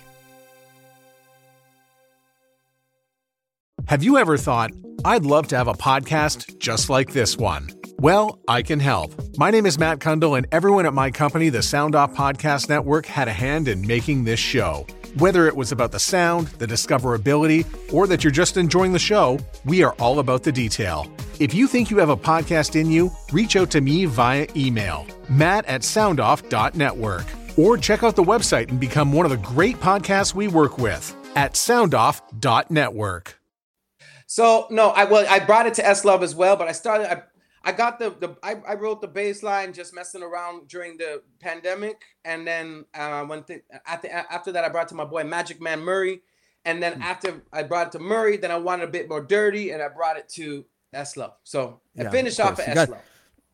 S7: Have you ever thought, I'd love to have a podcast just like this one? Well, I can help. My name is Matt Cundill, and everyone at my company, the Sound Off Podcast Network, had a hand in making this show. Whether it was about the sound, the discoverability, or that you're just enjoying the show, we are all about the detail. If you think you have a podcast in you, reach out to me via email, matt at soundoff.network, or check out the website and become one of the great podcasts we work with at soundoff.network.
S2: So no, I well I brought it to S Love as well, but I started I I got the the I, I wrote the bass line just messing around during the pandemic, and then uh, when th- the, after that I brought it to my boy Magic Man Murray, and then after I brought it to Murray, then I wanted a bit more dirty, and I brought it to Love. So I
S1: Yeah,
S2: finished
S1: of
S2: off at
S1: got-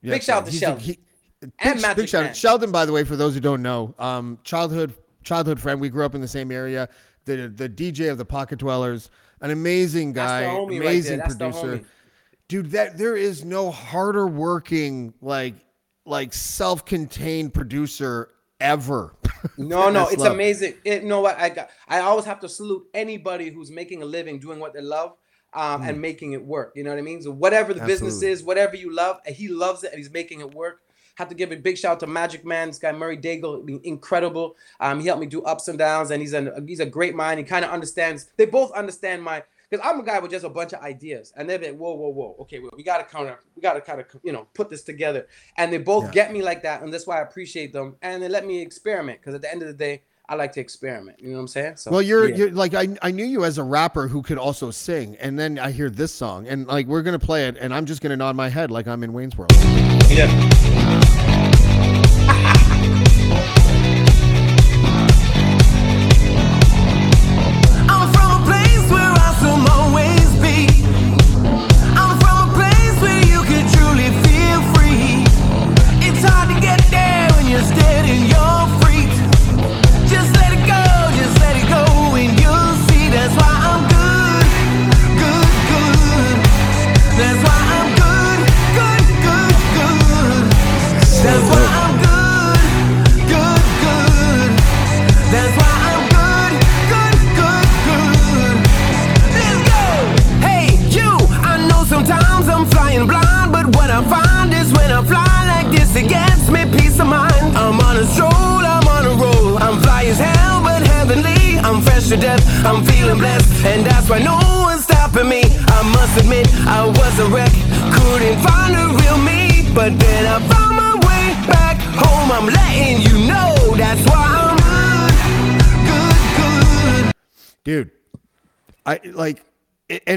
S1: Yeah,
S2: Big shout out to Sheldon.
S1: he-
S2: And
S1: big,
S2: Magic
S1: big shout out. Sheldon, by the way, for those who don't know, um, childhood childhood friend. We grew up in the same area. The the DJ of the Pocket Dwellers, an amazing guy,
S2: the homie right there.
S1: amazing
S2: the
S1: producer. Dude, that there is no harder working like like self-contained producer ever. [LAUGHS]
S2: No, no, it's
S1: love.
S2: amazing. It, you know what? I got. I always have to salute anybody who's making a living doing what they love. Um, and making it work. You know what I mean? So whatever the business
S1: Mm.
S2: Is, whatever you love, and he loves it and he's making it work. Have to give a big shout out to Magic Man, this guy Murray Daigle, incredible. Um, he helped me do ups and downs, and he's a he's a great mind. He kind of understands. They both understand my because I'm a guy with just a bunch of ideas, and they're like, whoa, whoa, whoa, okay, well, we gotta kind of we gotta kind of you know put this together, and they both
S1: Yeah.
S2: get me like that, and that's why I appreciate them, and they let me experiment because at the end of the day, I like to experiment. You know what I'm saying? So
S1: Well, you're
S2: yeah.
S1: you're like I I knew you as a rapper who could also sing, and then I hear this song, and like we're gonna play it, and I'm just gonna nod my head like I'm in Wayne's World.
S8: I'm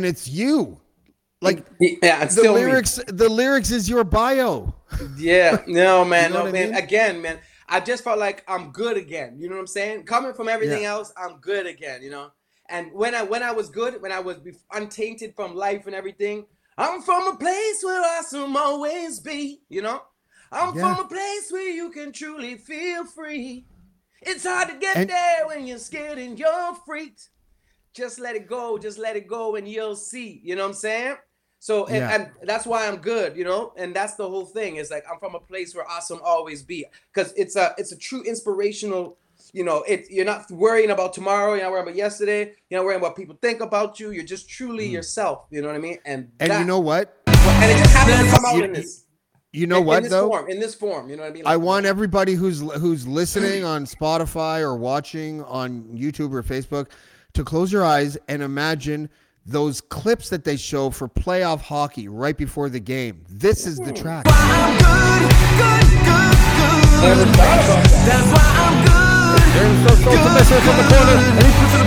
S8: it's you. Like
S2: yeah, it's
S1: the
S2: still me.
S1: lyrics, the lyrics is your bio.
S2: Yeah, [LAUGHS] no, man,
S1: know
S2: no,
S1: what I
S2: man.
S1: mean?
S2: Again, man, I just felt like I'm good again. You know what I'm saying? Coming from everything
S1: Yeah.
S2: else, I'm good again. You know. And when I when I was good, when I was untainted from life and everything, I'm from a place where awesome always be. You know, I'm
S1: Yeah.
S2: from a place where you can truly feel free. It's hard to get
S1: And-
S2: there when you're scared and you're freaked. Just let it go, just let it go, and you'll see. You know what I'm saying? So and,
S1: Yeah.
S2: and that's why I'm good, you know, and that's the whole thing. It's like I'm from a place where awesome always be, because it's a it's a true inspirational. You know, it you're not worrying about tomorrow, you're not worrying about yesterday, you're not worrying about what people think about you. You're just truly yourself. You know what I mean? And
S1: Mm. And
S2: that-
S1: you know what?
S2: and it just happened to come out
S1: You-
S2: in this.
S1: You know
S2: in,
S1: what
S2: in this
S1: though?
S2: form, in this form, you know what I mean?
S1: I want everybody who's who's listening [CLEARS THROAT] on Spotify or watching on YouTube or Facebook to close your eyes and imagine those clips that they show for playoff hockey right before the game. This is the track.
S8: I'm good, good, good,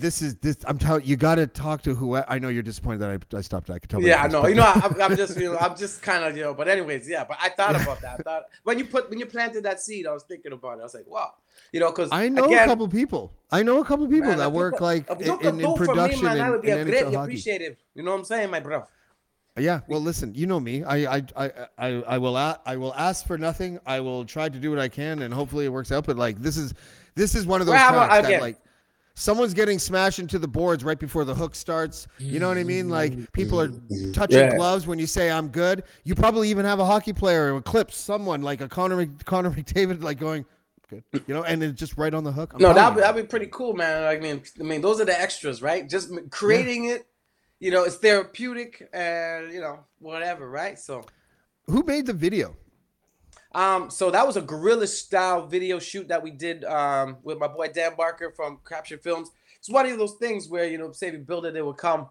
S1: this is this. I'm telling you, got to talk to who. I know you're disappointed that I, I stopped. I could tell.
S2: Yeah, know. You know, I, I'm just, you know, I'm just kind of, you know. But anyways, yeah. But I thought about that. I thought when you put when you planted that seed, I was thinking about it. I was like, wow, you know, because
S1: I know
S2: again,
S1: a couple people. I know a couple people
S2: man,
S1: that work
S2: could-
S1: like in, in,
S2: do for me,
S1: production
S2: man,
S1: and,
S2: would be
S1: and
S2: a
S1: NHL
S2: greatly
S1: hockey.
S2: appreciative. You know what I'm saying, my bro?
S1: Yeah, well, listen, you know me. I, I, I, I, I will, a- I will ask for nothing. I will try to do what I can, and hopefully it works out. But like, this is, this is one of those
S2: Well, how about-
S1: tracks that like, someone's getting smashed into the boards right before the hook starts. You know what I mean? Like, people are mm-hmm. touching
S2: Yeah.
S1: gloves when you say I'm good. You probably even have a hockey player or clip someone like a Connor, Connor [LAUGHS] McDavid, like going, good, you know, and it's just right on the hook. I'm
S2: No, that'd be, that'd be pretty cool, man. I mean, I mean, those are the extras, right? Just creating it, you know, it's therapeutic and you know whatever, right? So,
S1: Who made the video?
S2: Um, so that was a guerrilla style video shoot that we did um with my boy Dan Barker from Capture Films. It's one of those things where you know, say if you build it, it will come.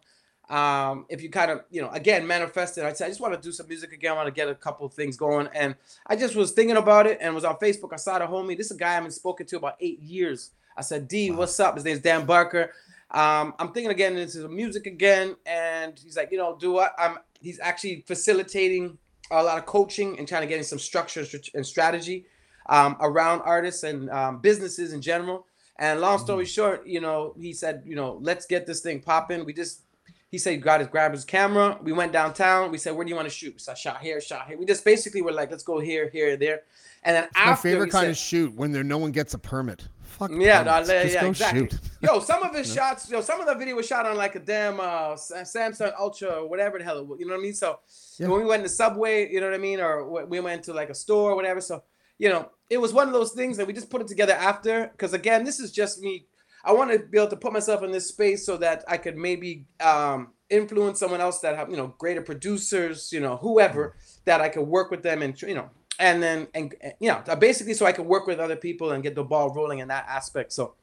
S2: Um, if you kind of, you know, again, manifest it. I said, I just want to do some music again. I want to get a couple of things going. And I just was thinking about it and was on Facebook. I saw the homie. This is a guy I haven't spoken to about eight years. I said, D, what's up? His name's Dan Barker. Um, I'm thinking again into the music again. And he's like, you know, do what? I'm he's actually facilitating a lot of coaching and trying to get in some structure and strategy um, around artists and um, businesses in general. And long story short, you know, he said, you know, let's get this thing popping. We just he said he got his grab his camera. We went downtown. We said, where do you want to shoot? So I shot here, shot here. We just basically were like, let's go here, here, there. And then
S1: My
S2: after
S1: favorite kind
S2: said,
S1: of shoot when there no one gets a permit. Fuck.
S2: yeah, no, yeah,
S1: Just
S2: yeah,
S1: go
S2: exactly.
S1: shoot.
S2: Yo, some of his [LAUGHS] shots, yo, some of the video was shot on like a damn uh, Samsung Ultra or whatever the hell, it was, you know what I mean? So
S1: Yeah.
S2: when we went to the Subway, you know what I mean, or we went to like a store or whatever. So you know, it was one of those things that we just put it together after. Because again, this is just me. I want to be able to put myself in this space so that I could maybe um, influence someone else that have you know greater producers, you know, whoever that I could work with them and you know, and then and you know, basically so I could work with other people and get the ball rolling in that aspect. So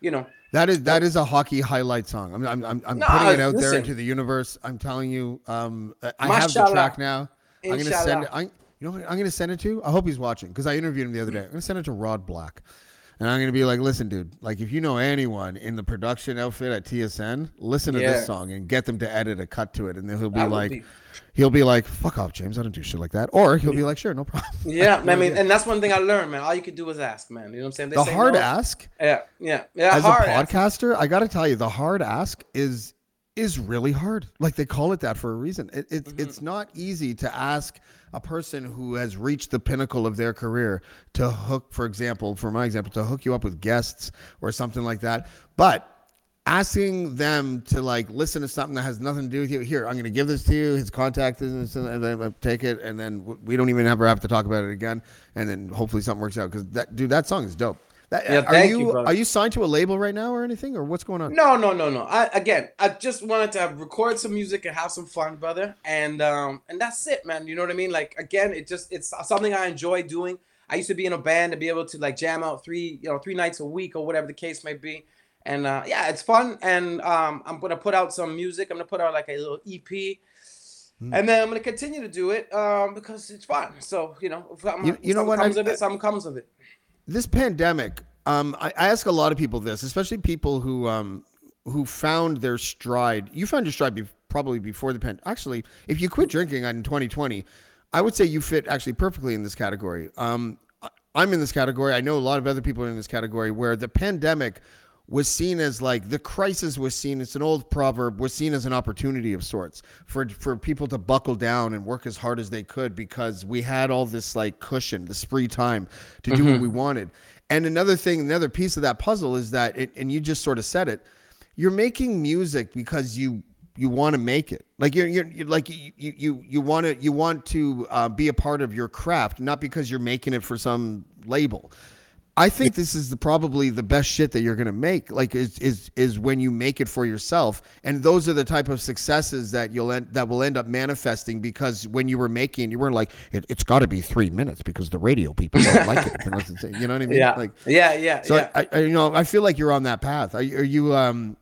S2: you know,
S1: That is that is a hockey highlight song. I'm I'm I'm, I'm
S2: No,
S1: putting it out there into the universe. I'm telling you. Um, I- I have the track now. I'm gonna send it. I, you know what I'm gonna send it to? I hope he's watching because I interviewed him the other day. I'm gonna send it to Rod Black, and I'm gonna be like, listen, dude. Like, if you know anyone in the production outfit at TSN, listen to
S2: Yeah.
S1: this song and get them to edit a cut to it, and then he'll be
S2: That
S1: like,
S2: be-
S1: he'll be like, fuck off, James. I don't do shit like that. Or he'll be like, sure, no problem. [LAUGHS]
S2: yeah, I mean, and that's one thing I learned, man. All you could do is ask, man. You know what I'm saying? They
S1: the
S2: say
S1: hard
S2: no.
S1: ask.
S2: Yeah, yeah, yeah.
S1: as
S2: hard
S1: a
S2: ask.
S1: podcaster, I got to tell you, the hard ask is is really hard. Like they call it that for a reason. It, it's
S2: Mm-hmm.
S1: it's not easy to ask a person who has reached the pinnacle of their career to hook, for example, for my example, to hook you up with guests or something like that. But asking them to like listen to something that has nothing to do with you. Here, I'm going to give this to you. His contact is, and then uh, take it, and then we don't even ever have to talk about it again. And then hopefully something works out because that dude, that song is dope. That,
S2: Yeah,
S1: are you,
S2: you,
S1: are you signed to a label right now or anything, or what's going on?
S2: No, no, no, no. I again, I just wanted to record some music and have some fun, brother, and um, and that's it, man. You know what I mean? Like again, it just it's something I enjoy doing. I used to be in a band to be able to like jam out three, you know, three nights a week or whatever the case may be. And uh, yeah, it's fun. And um, I'm gonna put out some music. I'm gonna put out like a little EP.
S1: Hmm.
S2: And then I'm gonna continue to do it um, because it's fun. So you know, if
S1: You- you know
S2: something
S1: what,
S2: comes
S1: I-
S2: of it, something comes of it.
S1: This pandemic um I, I ask a lot of people this especially people who um who found their stride you found your stride be, probably before the pandemic. actually if you quit drinking in 2020 i would say you fit actually perfectly in this category um i'm in this category i know a lot of other people are in this category where the pandemic was seen as like the crisis was seen it's an old proverb was seen as an opportunity of sorts for for people to buckle down and work as hard as they could because we had all this like cushion this free time to do what we wanted. And another thing another piece of that puzzle is that it, and you just sort of said it you're making music because you you want to make it. Like you're, you're, you're like you you you want to you want to uh, be a part of your craft not because you're making it for some label I think this is the, probably the best shit that you're gonna make. Like, is is is when you make it for yourself, and those are the type of successes that you'll end, that will end up manifesting because when you were making, you weren't like it, it's got to be three minutes because the radio people don't like it. [LAUGHS] You know what I mean?
S2: Yeah,
S1: Like,
S2: yeah, yeah,
S1: so
S2: yeah.
S1: I, I, you know, I feel like you're on that path. Are, you- are you, um,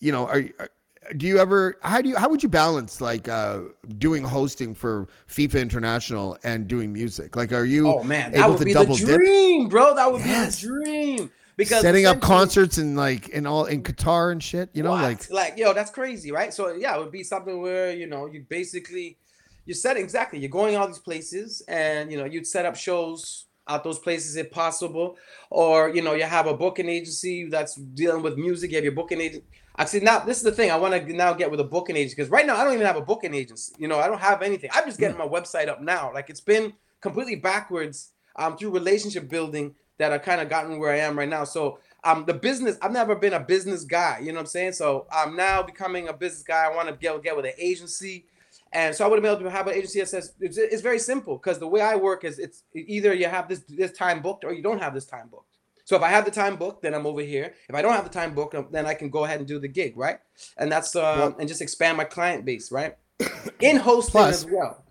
S1: you know, are, are do you ever how do you how would you balance like uh doing hosting for FIFA International and doing music? Like are you
S2: Oh man, that would be the
S1: double dip?
S2: dream, bro. That would
S1: Yes.
S2: be the dream. Because
S1: setting up concerts in like in all in Qatar and shit, you know,
S2: What?
S1: like
S2: like yo, that's crazy, right? So yeah, it would be something where you know you basically you're setting exactly you're going all these places and you know you'd set up shows at those places if possible, or you know you have a booking agency that's dealing with music. You have your booking agent. Actually, now this is the thing I want to now get with a booking agency because right now I don't even have a booking agency. You know, I don't have anything. I'm just getting my website up now. Like it's been completely backwards um, through relationship building that I kind of gotten where I am right now. So um, the business, I've never been a business guy. You know what I'm saying? So I'm now becoming a business guy. I want to get get with an agency. And so I would have been able to have an agency that says it's, it's very simple because the way I work is it's either you have this this time booked or you don't have this time booked. So if I have the time booked, then I'm over here. If I don't have the time booked, um, then I can go ahead and do the gig, right? And that's uh, and just expand my client base, right? In [COUGHS] hosting
S1: Plus-
S2: as well.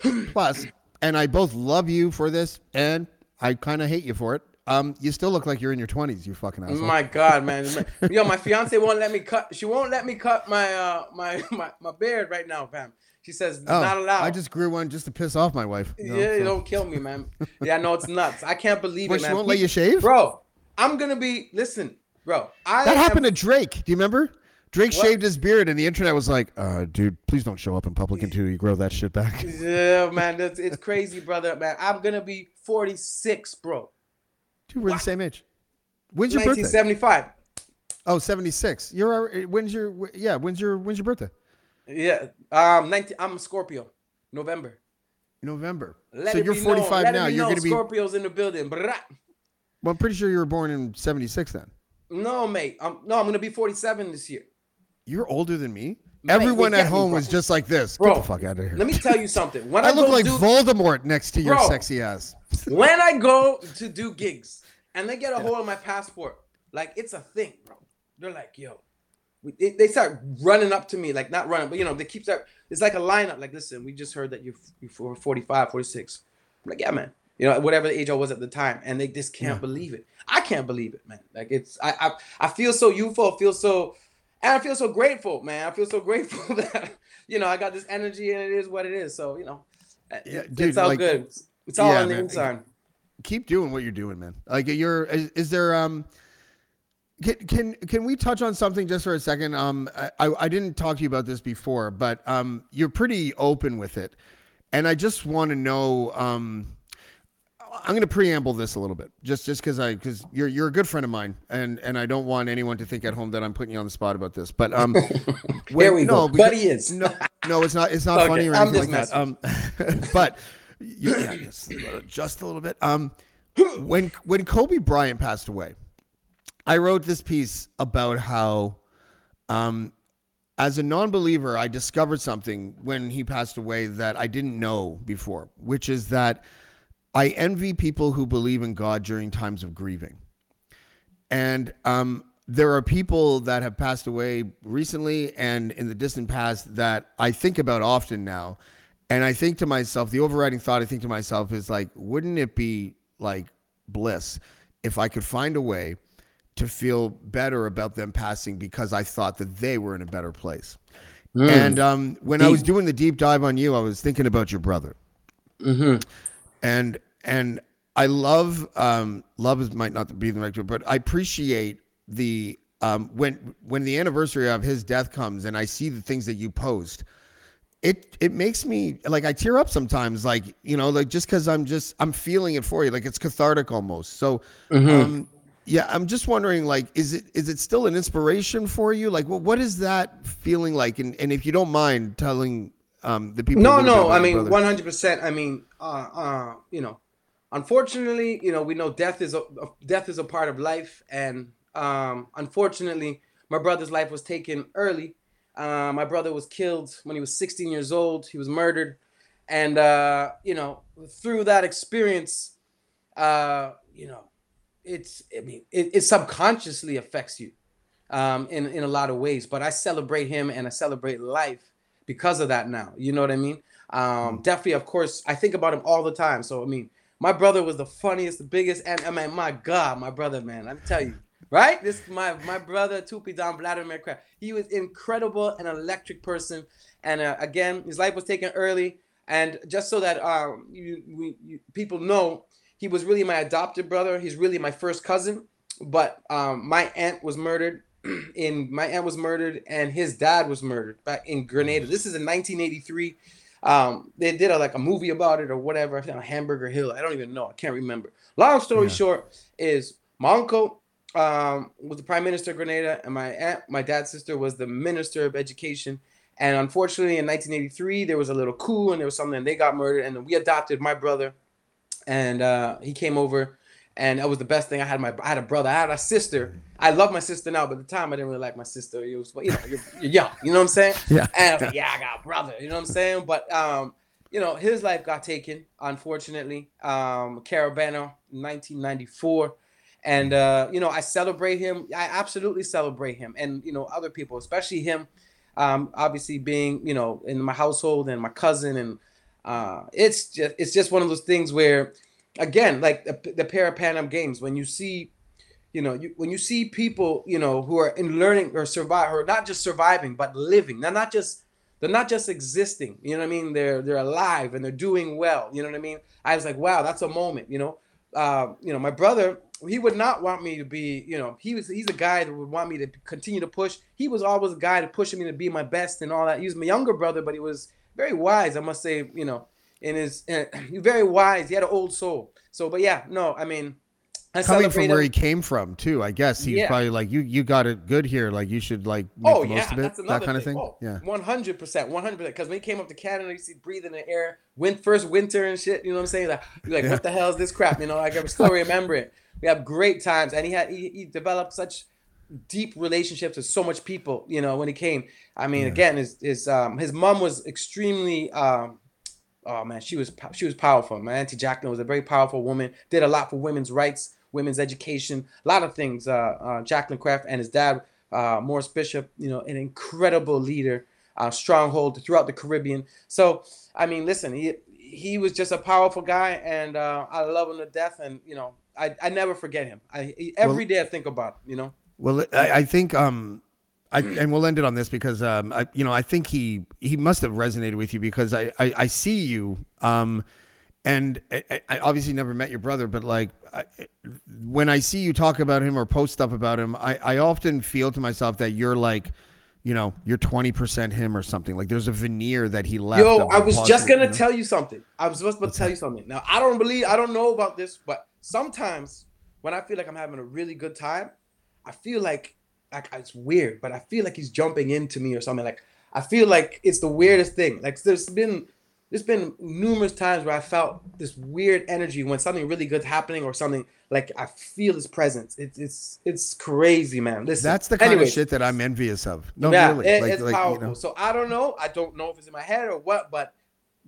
S2: [COUGHS]
S1: plus and I both love you for this and I kind of hate you for it. Um you still look like you're in your 20s, you fucking asshole.
S2: My God, man. [LAUGHS] Yo, my fiance won't let me cut. She won't let me cut my uh my [LAUGHS] my, my beard right now, fam. She says
S1: Oh,
S2: not allowed.
S1: I just grew one just to piss off my wife. know,
S2: yeah,
S1: so-
S2: don't kill me, man. Yeah, no, it's nuts. I can't believe it, man.
S1: she won't let you shave?
S2: bro. I'm gonna be. Listen, bro. I
S1: That
S2: am-
S1: happened to Drake. Do you remember? Drake
S2: What?
S1: shaved his beard, and the internet was like, uh, "Dude, please don't show up in public until you grow that shit back." [LAUGHS]
S2: Yeah, man. That's it's crazy, brother. Man, I'm gonna be 46, bro.
S1: Dude, we're the same age. When's your birthday?
S2: 1975.
S1: Oh, 76. You're when's your yeah? When's your when's your birthday?
S2: Yeah. Um. 19. I'm a Scorpio. November.
S1: November.
S2: Let
S1: so you're
S2: be known.
S1: 45 now. You're gonna be.
S2: Scorpios in the building. Brah.
S1: Well, I'm pretty sure you were born in 76 then.
S2: No, mate. I'm no. I'm gonna be 47 this year.
S1: You're older than me.
S2: Mate,
S1: Everyone at
S2: me,
S1: home
S2: bro.
S1: was just like this.
S2: Bro,
S1: Get the fuck out of here.
S2: Let me tell you something. When I,
S1: I look like
S2: do,
S1: Voldemort next to your sexy ass. [LAUGHS]
S2: when I go to do gigs and they get a hold of my passport, like it's a thing, bro. They're like, yo, they, they start running up to me, like not running, but you know, they keep start. It's like a lineup. Like, listen, we just heard that you're, you're 45, 46. I'm like, yeah, man. You know, whatever the age I was at the time, and they just can't believe it. I can't believe it, man. Like it's, I, I, I feel so youthful. I feel so, and I feel so grateful, man. I feel so [LAUGHS] grateful that you know I got this energy, and it is what it is. So you know,
S1: Yeah,
S2: it's
S1: dude,
S2: all
S1: like-
S2: good. It's all
S1: Yeah,
S2: on the
S1: man.
S2: inside.
S1: keep doing what you're doing, man. Like you're is, is there um can, can can we touch on something just for a second? Um I, I didn't talk to you about this before, but um you're pretty open with it. And I just want to know um I'm going to preamble this a little bit, just just because I because you're you're a good friend of mine, and and I don't want anyone to think at home that I'm putting you on the spot about this. But um, [LAUGHS]
S2: There we go.
S1: because-
S2: But he is.
S1: No, no, it's not. It's not
S2: Okay,
S1: funny or anything like
S2: just
S1: that. Um, [LAUGHS] but you, yeah, just, just a little bit. Um, [GASPS] when when Kobe Bryant passed away, I wrote this piece about how, um, as a non-believer, I discovered something when he passed away that I didn't know before, which is that I envy people who believe in God during times of grieving. And um, there are people that have passed away recently and in the distant past that I think about often now. And I think to myself, the overriding thought I think to myself is like, wouldn't it be like bliss if I could find a way to feel better about them passing because I thought that they were in a better place? And um, when I was doing the deep dive on you, I was thinking about your brother. And and I love um love might not be the right word, but I appreciate the um when when the anniversary of his death comes and I see the things that you post it it makes me like I tear up sometimes like you know like just cuz I'm just I'm feeling it for you like it's cathartic almost. So um yeah I'm just wondering like is it is it still an inspiration for you like what what is that feeling like and and if you don't mind telling um the people
S2: No, no. I mean, one hundred percent. I mean, uh, uh, you know, unfortunately, you know, we know death is a death is a part of life, and um, unfortunately, my brother's life was taken early. Uh, my brother was killed when he was 16 years old. He was murdered, and uh, you know, through that experience, uh, you know, it's I mean, it, it subconsciously affects you um, in in a lot of ways. But I celebrate him and I celebrate life because of that now. You know what I mean? Um, definitely, of course, I think about him all the time. So I mean, my brother was the funniest, the biggest, and I mean, my God, my brother, man, I'm tell you, right? This my my brother Tupi Don Vladimir Creft. He was incredible, an electric person, and uh, again, his life was taken early. And just so that um, you, we, you people know, he was really my adopted brother. He's really my first cousin. But um, my aunt was murdered. [CLEARS THROAT] In my aunt was murdered, and his dad was murdered back in Grenada. This is in 1983. Um, they did a, like a movie about it or whatever. I think on Hamburger Hill. I don't even know. I can't remember. Long story
S1: Yeah.
S2: short is my uncle um, was the prime minister of Grenada, and my aunt, my dad's sister, was the minister of education. And unfortunately, in 1983, there was a little coup, and there was something, and they got murdered. And we adopted my brother, and uh, he came over, and that was the best thing. I had my, I had a brother, I had a sister. I love my sister now, but at the time I didn't really like my sister. It was, you know, you're, you're young, you know what I'm saying? [LAUGHS]
S1: Yeah.
S2: And I was like, yeah, I got a brother, you know what I'm saying? But um, you know, his life got taken, unfortunately. Um, Caribana, 1994. And uh, you know, I celebrate him. I absolutely celebrate him, and you know, other people, especially him. Um, obviously, being you know in my household and my cousin, and uh, it's just it's just one of those things where, again, like the, the Para Pan Am Games, when you see, you know, you, when you see people, you know, who are in learning or survive, or not just surviving, but living. They're not just they're not just existing. You know what I mean? They're they're alive and they're doing well. You know what I mean? I was like, wow, that's a moment. You know, uh, you know, my brother, he would not want me to be. You know, he was he's a guy that would want me to continue to push. He was always a guy to pushing me to be my best and all that. He was my younger brother, but he was very wise. I must say, you know, in his uh, [CLEARS THROAT] he's very wise. He had an old soul. So, but yeah, no, I mean, I
S1: Coming from where
S2: him.
S1: he came from too, I guess he's
S2: Yeah.
S1: probably like you. You got it good here. Like you should like make
S2: Oh
S1: the most
S2: yeah,
S1: of it. that kind of thing.
S2: Oh,
S1: yeah.
S2: one hundred percent, one hundred percent. Because when he came up to Canada, you see breathing the air, win first winter and shit. You know what I'm saying? Like, you're like,
S1: Yeah.
S2: what the hell is this crap? You know, like I still [LAUGHS] remember it. We have great times, and he had he, he developed such deep relationships with so much people. You know, when he came, I mean, again, his his um his mom was extremely um. Oh man, she was she was powerful. My auntie Jacqueline was a very powerful woman. Did a lot for women's rights, women's education, a lot of things. Uh, uh, Jacqueline Creft and his dad, uh, Maurice Bishop, you know, an incredible leader, uh, stronghold throughout the Caribbean. So, I mean, listen, he he was just a powerful guy, and uh, I love him to death. And you know, I, I never forget him. I every day I think about him. You know.
S1: Well, I, I think um, I and we'll end it on this because um, I you know I think he he must have resonated with you because I I, I see you um, and I, I- obviously never met your brother, but like I, when I see you talk about him or post stuff about him, I I often feel to myself that you're like. You know, you're twenty percent him or something. Like there's a veneer that he left.
S2: Yo, I was just gonna
S1: you know?
S2: tell you something. I was just about to tell you something. Now I don't believe I don't know about this, but sometimes when I feel like I'm having a really good time, I feel like like it's weird, but I feel like he's jumping into me or something. Like I feel like it's the weirdest thing. Like there's been there's been numerous times where I felt this weird energy when something really good's happening or something like I feel his presence. It's it's it's crazy, man. Listen,
S1: That's the kind
S2: anyways,
S1: of shit that I'm envious of. No,
S2: yeah,
S1: really.
S2: it-
S1: like,
S2: it's
S1: like, you
S2: powerful.
S1: know.
S2: So I don't know. I don't know if it's in my head or what, but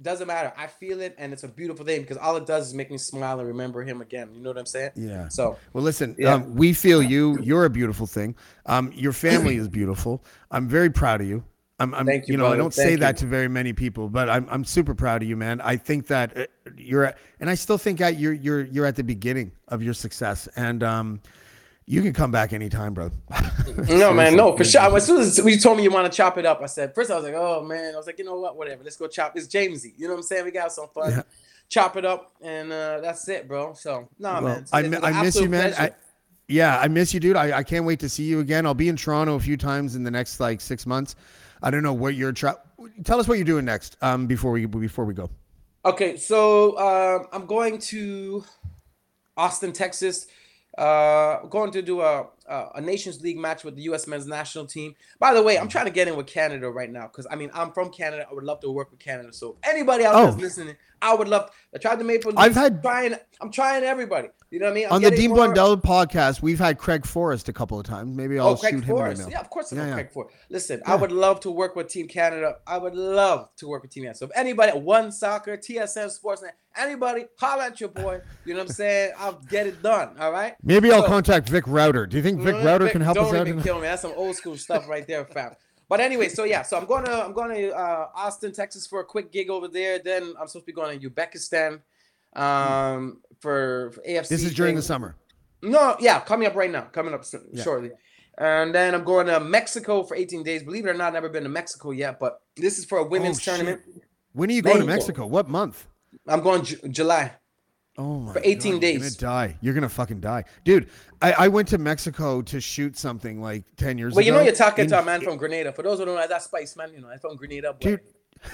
S2: doesn't matter. I feel it, and it's a beautiful thing because all it does is make me smile and remember him again. You know what I'm saying?
S1: Yeah.
S2: So
S1: Well, listen,
S2: Yeah.
S1: um, we feel you. You're a beautiful thing. Um, your family is beautiful. I'm very proud of you. I'm, I'm
S2: Thank you,
S1: you know, I don't say
S2: Thank
S1: that to very many people, but I'm, I'm super proud of you, man. I think that uh, you're, at, and I still think that you're, you're, you're at the beginning of your success, and um, you can come back anytime, bro. [LAUGHS]
S2: no, man, no, for sure. As soon as you told me you want to chop it up, I said first I was like, oh man, I was like, you know what, whatever, let's go chop. It's Jamesy. You know what I'm saying? We got some fun.
S1: Yeah.
S2: Chop it up, and uh, that's it, bro. So no,
S1: Well,
S2: man. It's-
S1: I,
S2: it's
S1: mi-
S2: an
S1: I miss you, man. I, yeah, I miss you, dude. I, I can't wait to see you again. I'll be in Toronto a few times in the next like six months. I don't know what you're. Tra- Tell us what you're doing next. Um, before we before we go.
S2: Okay, so um, I'm going to Austin, Texas. Uh, going to do a, a a Nations League match with the U.S. Men's National Team. By the way, I'm trying to get in with Canada right now because I mean I'm from Canada. I would love to work with Canada. So anybody out
S1: Oh.
S2: there's listening, I would love. I tried to make.
S1: I've had-
S2: trying. I'm trying everybody. You know what I mean? I'm
S1: on the Dean
S2: more-
S1: Blundell podcast, we've had Craig Forrest a couple of times. Maybe I'll
S2: Oh, Craig
S1: shoot him an
S2: Forrest. Yeah, of course I
S1: Yeah, yeah.
S2: Craig Forrest. Listen, I would love to work with Team Canada. I would love to work with Team Canada. So if anybody at One Soccer, TSN Sportsnet, anybody, holla at your boy. You know what I'm saying? I'll get it done. All right.
S1: Maybe I'll contact Vic Rauter. Do you think Vic
S2: Mm,
S1: Rauter
S2: Vic,
S1: can help
S2: don't
S1: us out?
S2: even kill me. That's some old school stuff right there, fam. But anyway, so yeah, so I'm going to I'm going to uh, Austin, Texas for a quick gig over there. Then I'm supposed to be going to Uzbekistan um, for, for AFC.
S1: This is during the summer.
S2: No, yeah, coming up right now, coming up soon,
S1: Yeah.
S2: shortly. And then I'm going to Mexico for 18 days. Believe it or not, I've never been to Mexico yet, but this is for a women's
S1: Oh,
S2: tournament.
S1: When are you going to
S2: Mexico.
S1: Mexico? What month?
S2: I'm going Ju- July.
S1: Oh my!
S2: For 18
S1: God,
S2: days.
S1: You're gonna die. You're gonna fucking die, dude. I, I went to Mexico to shoot something like ten years
S2: But
S1: ago.
S2: Well, you know you're talking to a man from Grenada. For those who don't know, that's Spice, man. You know, I'm from Grenada.
S1: Dude.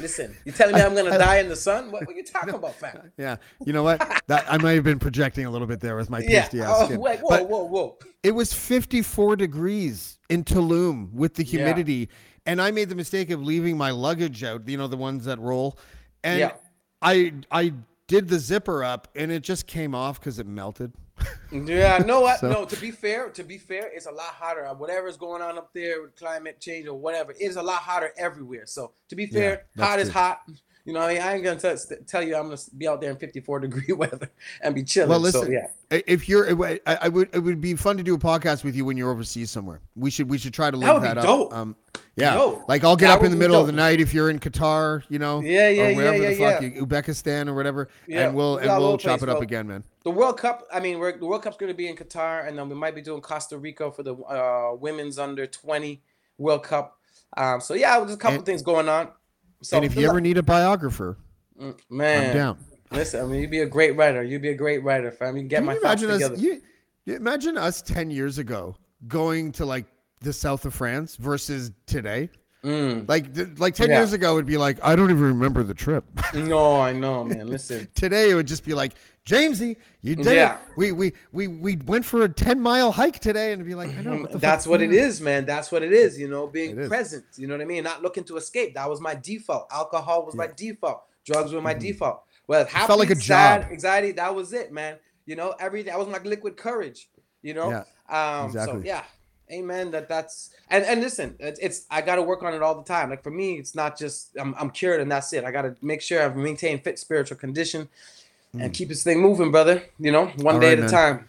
S2: Listen, you're telling me [LAUGHS] I'm gonna die in the sun? What, what are you talking about, fam?
S1: Yeah, you know what? That I might have been projecting a little bit there with my [LAUGHS]
S2: Yeah.
S1: pasty ass
S2: Oh,
S1: skin.
S2: wait, whoa,
S1: But
S2: whoa, whoa.
S1: it was 54 degrees in Tulum with the
S2: Yeah.
S1: humidity, and I made the mistake of leaving my luggage out. You know, the ones that roll, and
S2: Yeah.
S1: I I did the zipper up, and it just came off because it melted. [LAUGHS]
S2: Yeah, what?
S1: So-
S2: No, to be fair, to be fair, it's a lot hotter. Uh, whatever's going on up there with climate change or whatever, it is a lot hotter everywhere. So to be fair,
S1: that's
S2: hot is hot. You know, I mean, I ain't gonna tell tell you I'm gonna be out there in 54 degree [LAUGHS] weather and be chilling.
S1: Well, listen.
S2: so yeah,
S1: If you're, I, I would, it would be fun to do a podcast with you when you're overseas somewhere. We should, we should try to link
S2: would
S1: that,
S2: be
S1: up. Um, yeah,
S2: Yo,
S1: like I'll get up in the middle of the night if you're in Qatar, you know,
S2: Yeah, yeah,
S1: or
S2: yeah,
S1: wherever
S2: yeah,
S1: the fuck,
S2: yeah.
S1: Uzbekistan or whatever,
S2: Yeah,
S1: and we'll
S2: we
S1: and we'll chop
S2: place,
S1: it up again, man.
S2: the World Cup. I mean, we're, the World Cup's gonna be in Qatar, and then we might be doing Costa Rica for the uh, women's under 20 World Cup. Um, so yeah, there's a couple
S1: And-
S2: things going on. So
S1: and if you ever need a biographer,
S2: Mm, man,
S1: I'm down.
S2: Listen, I mean, you'd be a great writer. You'd be a great writer, fam. You can get
S1: Can
S2: my
S1: you imagine us?
S2: together.
S1: You, you imagine us ten years ago going to like the south of France versus today. Like, th- like ten
S2: Mm. Yeah.
S1: years ago, it'd be like, I don't even remember the trip. [LAUGHS]
S2: No, I know, man. Listen. [LAUGHS]
S1: today, it would just be like, Jamesy, you did
S2: Yeah.
S1: it. We we we we went for a ten mile hike today, and it'd be like, I know. What the
S2: That's what it is, man. That's what it is. You know, being
S1: It
S2: present. You know what I mean? Not looking to escape. That was my default. Alcohol was my default. Drugs were my default. Well, happy,
S1: Mm-hmm. felt like a
S2: sad,
S1: job.
S2: anxiety. That was it, man. You know, everything. I was like liquid courage. You know.
S1: Yeah,
S2: Um. So
S1: exactly.
S2: yeah. Amen. That that's and and listen, it's, it's I got to work on it all the time. Like for me, it's not just I'm I'm cured and that's it. I got to make sure I maintain fit spiritual condition and keep this thing moving, brother. You know, one
S1: Mm. All
S2: day
S1: right,
S2: at a time.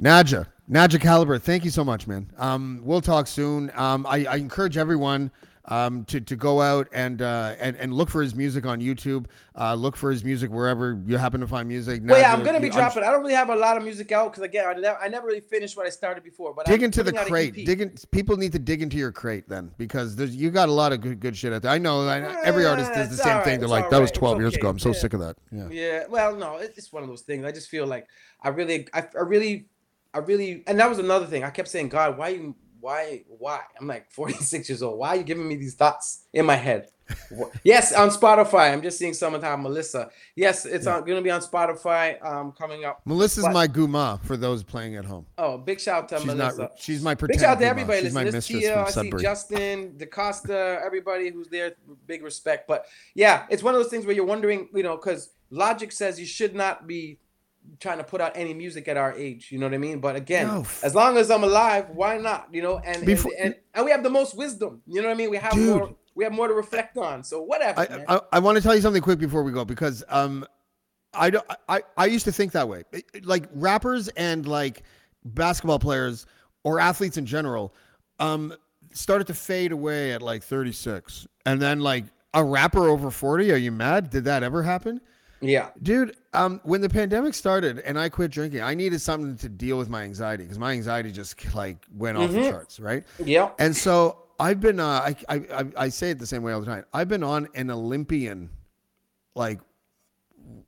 S1: Naja, Naja Caliber, thank you so much, man. Um, we'll talk soon. Um, I, I encourage everyone um, to, to go out and, uh, and and look for his music on YouTube. Uh, look for his music wherever you happen to find music.
S2: Well, yeah, I'm gonna be
S1: I'm
S2: dropping. I don't really have a lot of music out because again, I never, I never really finished what I started before. But
S1: dig
S2: I'm
S1: into the
S2: putting out an
S1: crate. Dig in, people need to dig into your crate then because there's you got a lot of good good shit out there. I know I, every artist does the same
S2: right,
S1: thing. They're like, that was
S2: right, it's
S1: 12 years ago. I'm so
S2: yeah.
S1: sick of that. Yeah.
S2: Yeah, well, no, it's one of those things. I just feel like I really, I, I really, I really, and that was another thing. I kept saying, God, why you, why, why? I'm like [LAUGHS] 46 years old. Why are you giving me these thoughts in my head? [LAUGHS] Yes, on Spotify. I'm just seeing summertime Melissa. Yes, it's on, gonna be on Spotify. Um, coming up.
S1: Melissa's
S2: But-
S1: my guma for those playing at home.
S2: Oh, big shout out to
S1: She's
S2: Melissa.
S1: not. She's my
S2: Big shout out to everybody.
S1: She's my
S2: Listen, there's
S1: mistress
S2: Tia,
S1: from
S2: I see. Justin, DaCosta, everybody who's there. Big respect. But yeah, it's one of those things where you're wondering, you know, because Logic says you should not be trying to put out any music at our age. You know what I mean? But again,
S1: No.
S2: as long as I'm alive, why not? You know, and
S1: Before-
S2: and, and and we have the most wisdom. You know what I mean? We have
S1: Dude.
S2: more. We have more to reflect on. So whatever.
S1: I, I, I want to tell you something quick before we go because um, I don't. I, I used to think that way. Like rappers and like basketball players or athletes in general, um, started to fade away at like 36, and then like a rapper over 40. Are you mad? Did that ever happen?
S2: Yeah.
S1: Dude, um, when the pandemic started and I quit drinking, I needed something to deal with my anxiety because my anxiety just like went off the charts, right?
S2: Yeah.
S1: And so I've been, uh, I, I, I, I say it the same way all the time. I've been on an Olympian, like,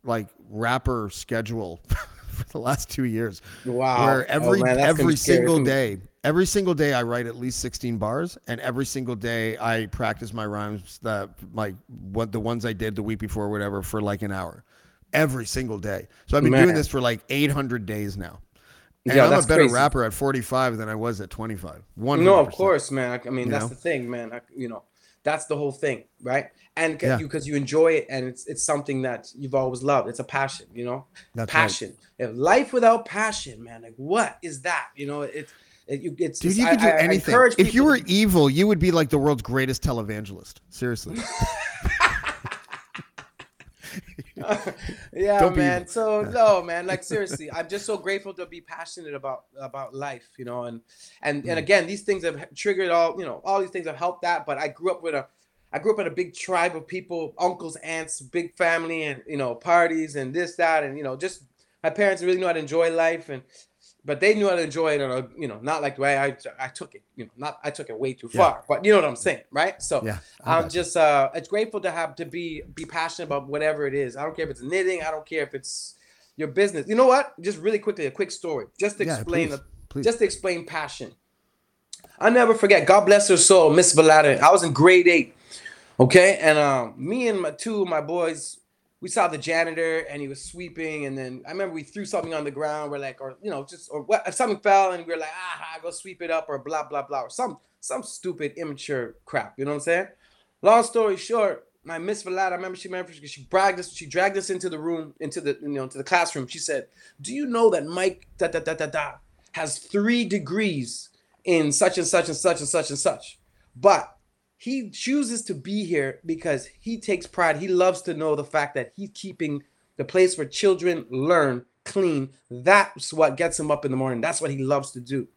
S1: like rapper schedule [LAUGHS] for the last two years.
S2: Wow.
S1: Where
S2: Oh,
S1: every
S2: man,
S1: every single day, every single day I write at least sixteen bars, and every single day I practice my rhymes that like what the ones I did the week before, or whatever, for like an hour, every single day. So I've been doing this for like eight hundred days now. And
S2: Yeah,
S1: I'm a better
S2: crazy.
S1: rapper at 45 than I was at 25. One
S2: No, of course, man. I, I mean,
S1: You
S2: that's
S1: know?
S2: the thing, man. I, you know, that's the whole thing, right? And c-
S1: Yeah.
S2: you because you enjoy it, and it's it's something that you've always loved. It's a passion, you know.
S1: That's right.
S2: passion. If life without passion, man, like what is that? You know, it's it, you it's
S1: Dude, you
S2: I-
S1: could do
S2: I- I
S1: anything.
S2: encourage
S1: If you were
S2: to-
S1: evil, you would be like the world's greatest televangelist. Seriously. [LAUGHS] [LAUGHS]
S2: yeah,
S1: Don't
S2: man. So no, man. Like seriously, I'm just so grateful to be passionate about about life, you know. And and
S1: Mm.
S2: and again, these things have triggered all, you know, all these things have helped that. But I grew up with a, I grew up in a big tribe of people, uncles, aunts, big family, and you know, parties and this, that, and you know, just my parents really know how to enjoy life, and but they knew how to enjoy it, or you know, not like the way I I took it. You know, not I took it way too
S1: Yeah.
S2: far, but you know what I'm saying, right? So
S1: Yeah,
S2: I'm just uh, it's grateful to have to be be passionate about whatever it is. I don't care if it's knitting. I don't care if it's your business. You know what? Just really quickly, a quick story, just to
S1: Yeah,
S2: explain
S1: please, please.
S2: just to explain passion. I never forget. God bless her soul, Miss Valada. I was in grade eight. Okay, and um, me and my two of my boys, we saw the janitor and he was sweeping, and then I remember we threw something on the ground. We're like, or you know, just or what, if something fell, and we are like, ah, go sweep it up, or blah blah blah, or some some stupid immature crap. You know what I'm saying? Long story short, my Miss Valada, I remember she remember she, she dragged us, she dragged us into the room, into the you know, into the classroom. She said, "Do you know that Mike da da da da da has three degrees in such and such and such and such and such, but he chooses to be here because he takes pride. He loves to know the fact that he's keeping the place where children learn clean. That's what gets him up in the morning. That's what he loves to do.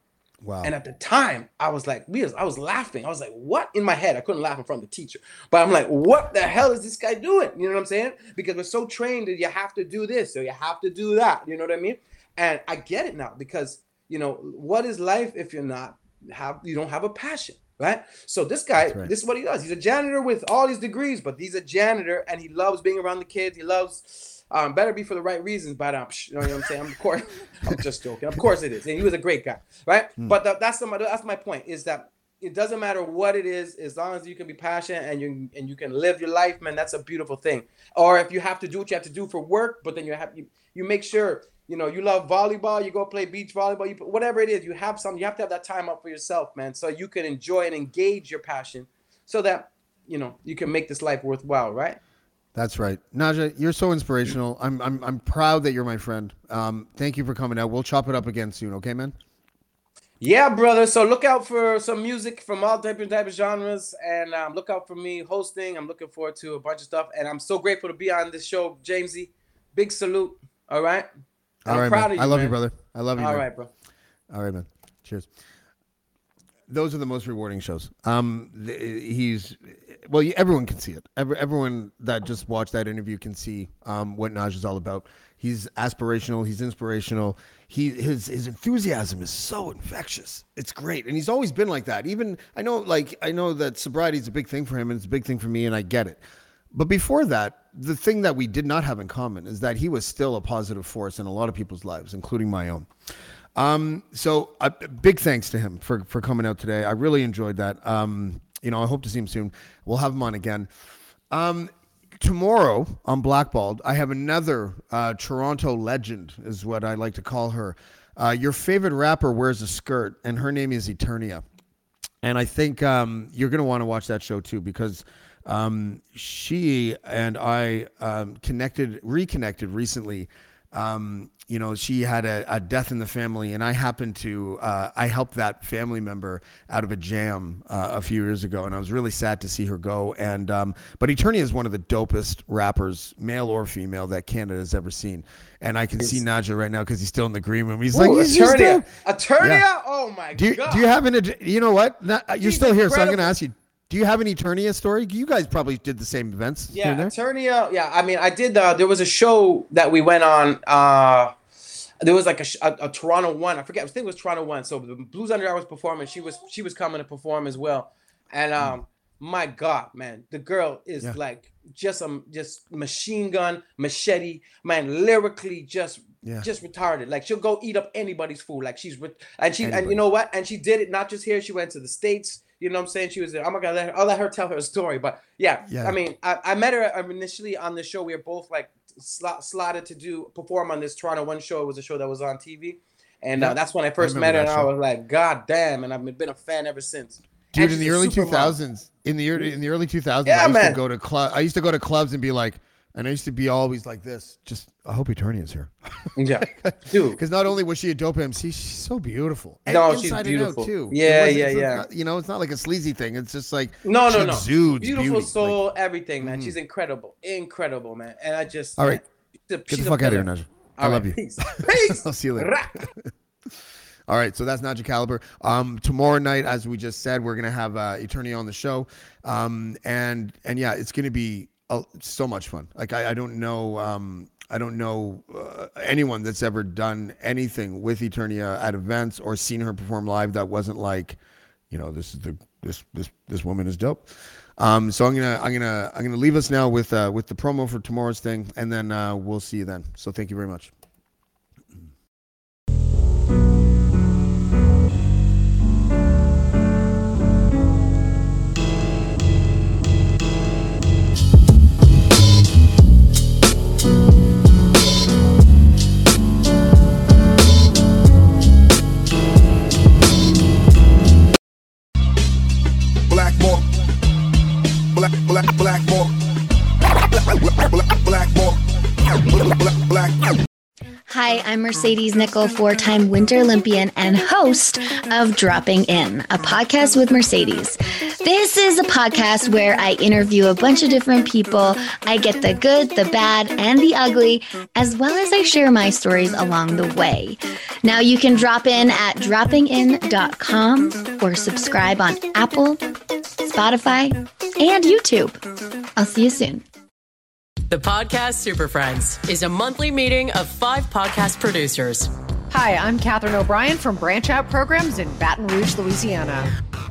S1: Wow.
S2: And at the time, I was like, I was laughing. I was like, what in my head? I couldn't laugh in front of the teacher, but I'm like, what the hell is this guy doing? You know what I'm saying? Because we're so trained that you have to do this, or you have to do that. You know what I mean? And I get it now because you know what is life if you're not have you don't have a passion, right? So this guy,
S1: right.
S2: this is what he does. He's a janitor with all these degrees, but he's a janitor and he loves being around the kids. He loves. Um, better be for the right reasons, but um, you know what I'm saying. I'm, Of course, [LAUGHS] I'm just joking. Of course it is, and he was a great guy, right? But tha- that's the, that's my point is that it doesn't matter what it is, as long as you can be passionate and you and you can live your life, man. That's a beautiful thing. Or if you have to do what you have to do for work, but then you have you, you make sure you know you love volleyball, you go play beach volleyball, you whatever it is, you have some. You have to have that time up for yourself, man, so you can enjoy and engage your passion, so that you know you can make this life worthwhile, right?
S1: That's right, Naja. You're so inspirational. I'm I'm I'm proud that you're my friend. Um, thank you for coming out. We'll chop it up again soon. Okay, man.
S2: Yeah, brother. So look out for some music from all different type of genres, and um, look out for me hosting. I'm looking forward to a bunch of stuff, and I'm so grateful to be on this show, Jamesy. Big salute. All right.
S1: All right,
S2: proud
S1: man.
S2: of you.
S1: I love
S2: man.
S1: you, brother. I love you.
S2: All
S1: man.
S2: right, bro.
S1: All right, man. Cheers. Those are the most rewarding shows. Um, th- he's well, everyone can see it. Every, everyone that just watched that interview can see um, what Naj is all about. He's aspirational. He's inspirational. He his his enthusiasm is so infectious. It's great, and he's always been like that. Even I know, like I know that sobriety is a big thing for him, and it's a big thing for me, and I get it. But before that, the thing that we did not have in common is that he was still a positive force in a lot of people's lives, including my own. Um, so a big thanks to him for for coming out today. I really enjoyed that. Um, you know, I hope to see him soon. We'll have him on again. Um, tomorrow on Blackballed, I have another uh, Toronto legend, is what I like to call her. Uh, your favorite rapper wears a skirt, and her name is Eternia and I think um, you're going to want to watch that show too because um, she and I um, connected, reconnected recently. Um, you know, she had a, a death in the family, and I happened to uh, I helped that family member out of a jam uh, a few years ago, and I was really sad to see her go. And um, but Eternia is one of the dopest rappers, male or female, that Canada has ever seen. And I can see Naja right now because he's still in the green room. He's like,
S2: Ooh,
S1: he's
S2: Eternia. Eternia?
S1: Yeah.
S2: Oh my
S1: Do you,
S2: god.
S1: do you have an? You know what? Not- you're
S2: She's
S1: still here, so I'm going to ask you. Do you have an Eternia story? You guys probably did the same events.
S2: Yeah. Eternia. Yeah, I mean, I did. Uh, there was a show that we went on. Uh, there was like a, a, a Toronto one. I forget. I think it was Toronto one. So the Blues Underground was performing. She was she was coming to perform as well. And um, my God, man, the girl is
S1: Hmm. Yeah.
S2: like just a just machine gun, machete, man, lyrically just
S1: Yeah.
S2: just retarded. Like she'll go eat up anybody's food. Like she's re- and she and you know what? And she did it not just here. She went to the states. You know what I'm saying? She was there. I'm not gonna let her. I'll let her tell her story. But yeah,
S1: Yeah.
S2: I mean, I, I met her uh, initially on the show. We were both like slot, slotted to do perform on this Toronto One show. It was a show that was on TV, and
S1: Yeah.
S2: uh, that's when I first
S1: remember
S2: met her. And I was like, God damn! And I've been a fan ever since.
S1: Dude, in the early
S2: super mom.
S1: 2000s, in the early in the early 2000s,
S2: Yeah,
S1: I used
S2: man.
S1: to go to club. I used to go to clubs and be like, and I used to be always like this. Just, I hope Eternia's here,
S2: Yeah, [LAUGHS] dude.
S1: because not only was she a dope MC, she's so beautiful. And
S2: No, she's beautiful.
S1: Too.
S2: Yeah, yeah, yeah.
S1: not- you know, it's not like a sleazy thing. It's just like
S2: No, no, no. Beautiful
S1: beauty. Like,
S2: soul, everything, man. She's incredible, incredible, man. And I just
S1: All right.
S2: she's a-
S1: get the fuck out of here. Naja. I
S2: All
S1: love you.
S2: Peace. [LAUGHS] Peace.
S1: I'll see you later. [LAUGHS] All right, so that's Naja Caliber. Um, tomorrow night, as we just said, we're gonna have uh, Eternia on the show, um, and and yeah, it's gonna be uh, so much fun. Like I, I don't know, um, I don't know uh, anyone that's ever done anything with Eternia at events or seen her perform live that wasn't like, you know, this is the this this this woman is dope. Um, so I'm gonna I'm gonna I'm gonna leave us now with uh, with the promo for tomorrow's thing, and then uh, we'll see you then. So thank you very much.
S3: Black, black, black.
S9: Hi, I'm Mercedes Nicoll, four time Winter Olympian and host of Dropping In, a podcast with Mercedes. This is a podcast where I interview a bunch of different people. I get the good, the bad, and the ugly, as well as I share my stories along the way. Now you can drop in at droppingin.com or subscribe on Apple, Spotify, and YouTube. I'll see you soon.
S10: The podcast Super Friends is a monthly meeting of five podcast producers.
S11: Hi, I'm Katherine O'Brien from Branch Out Programs in Baton Rouge, Louisiana.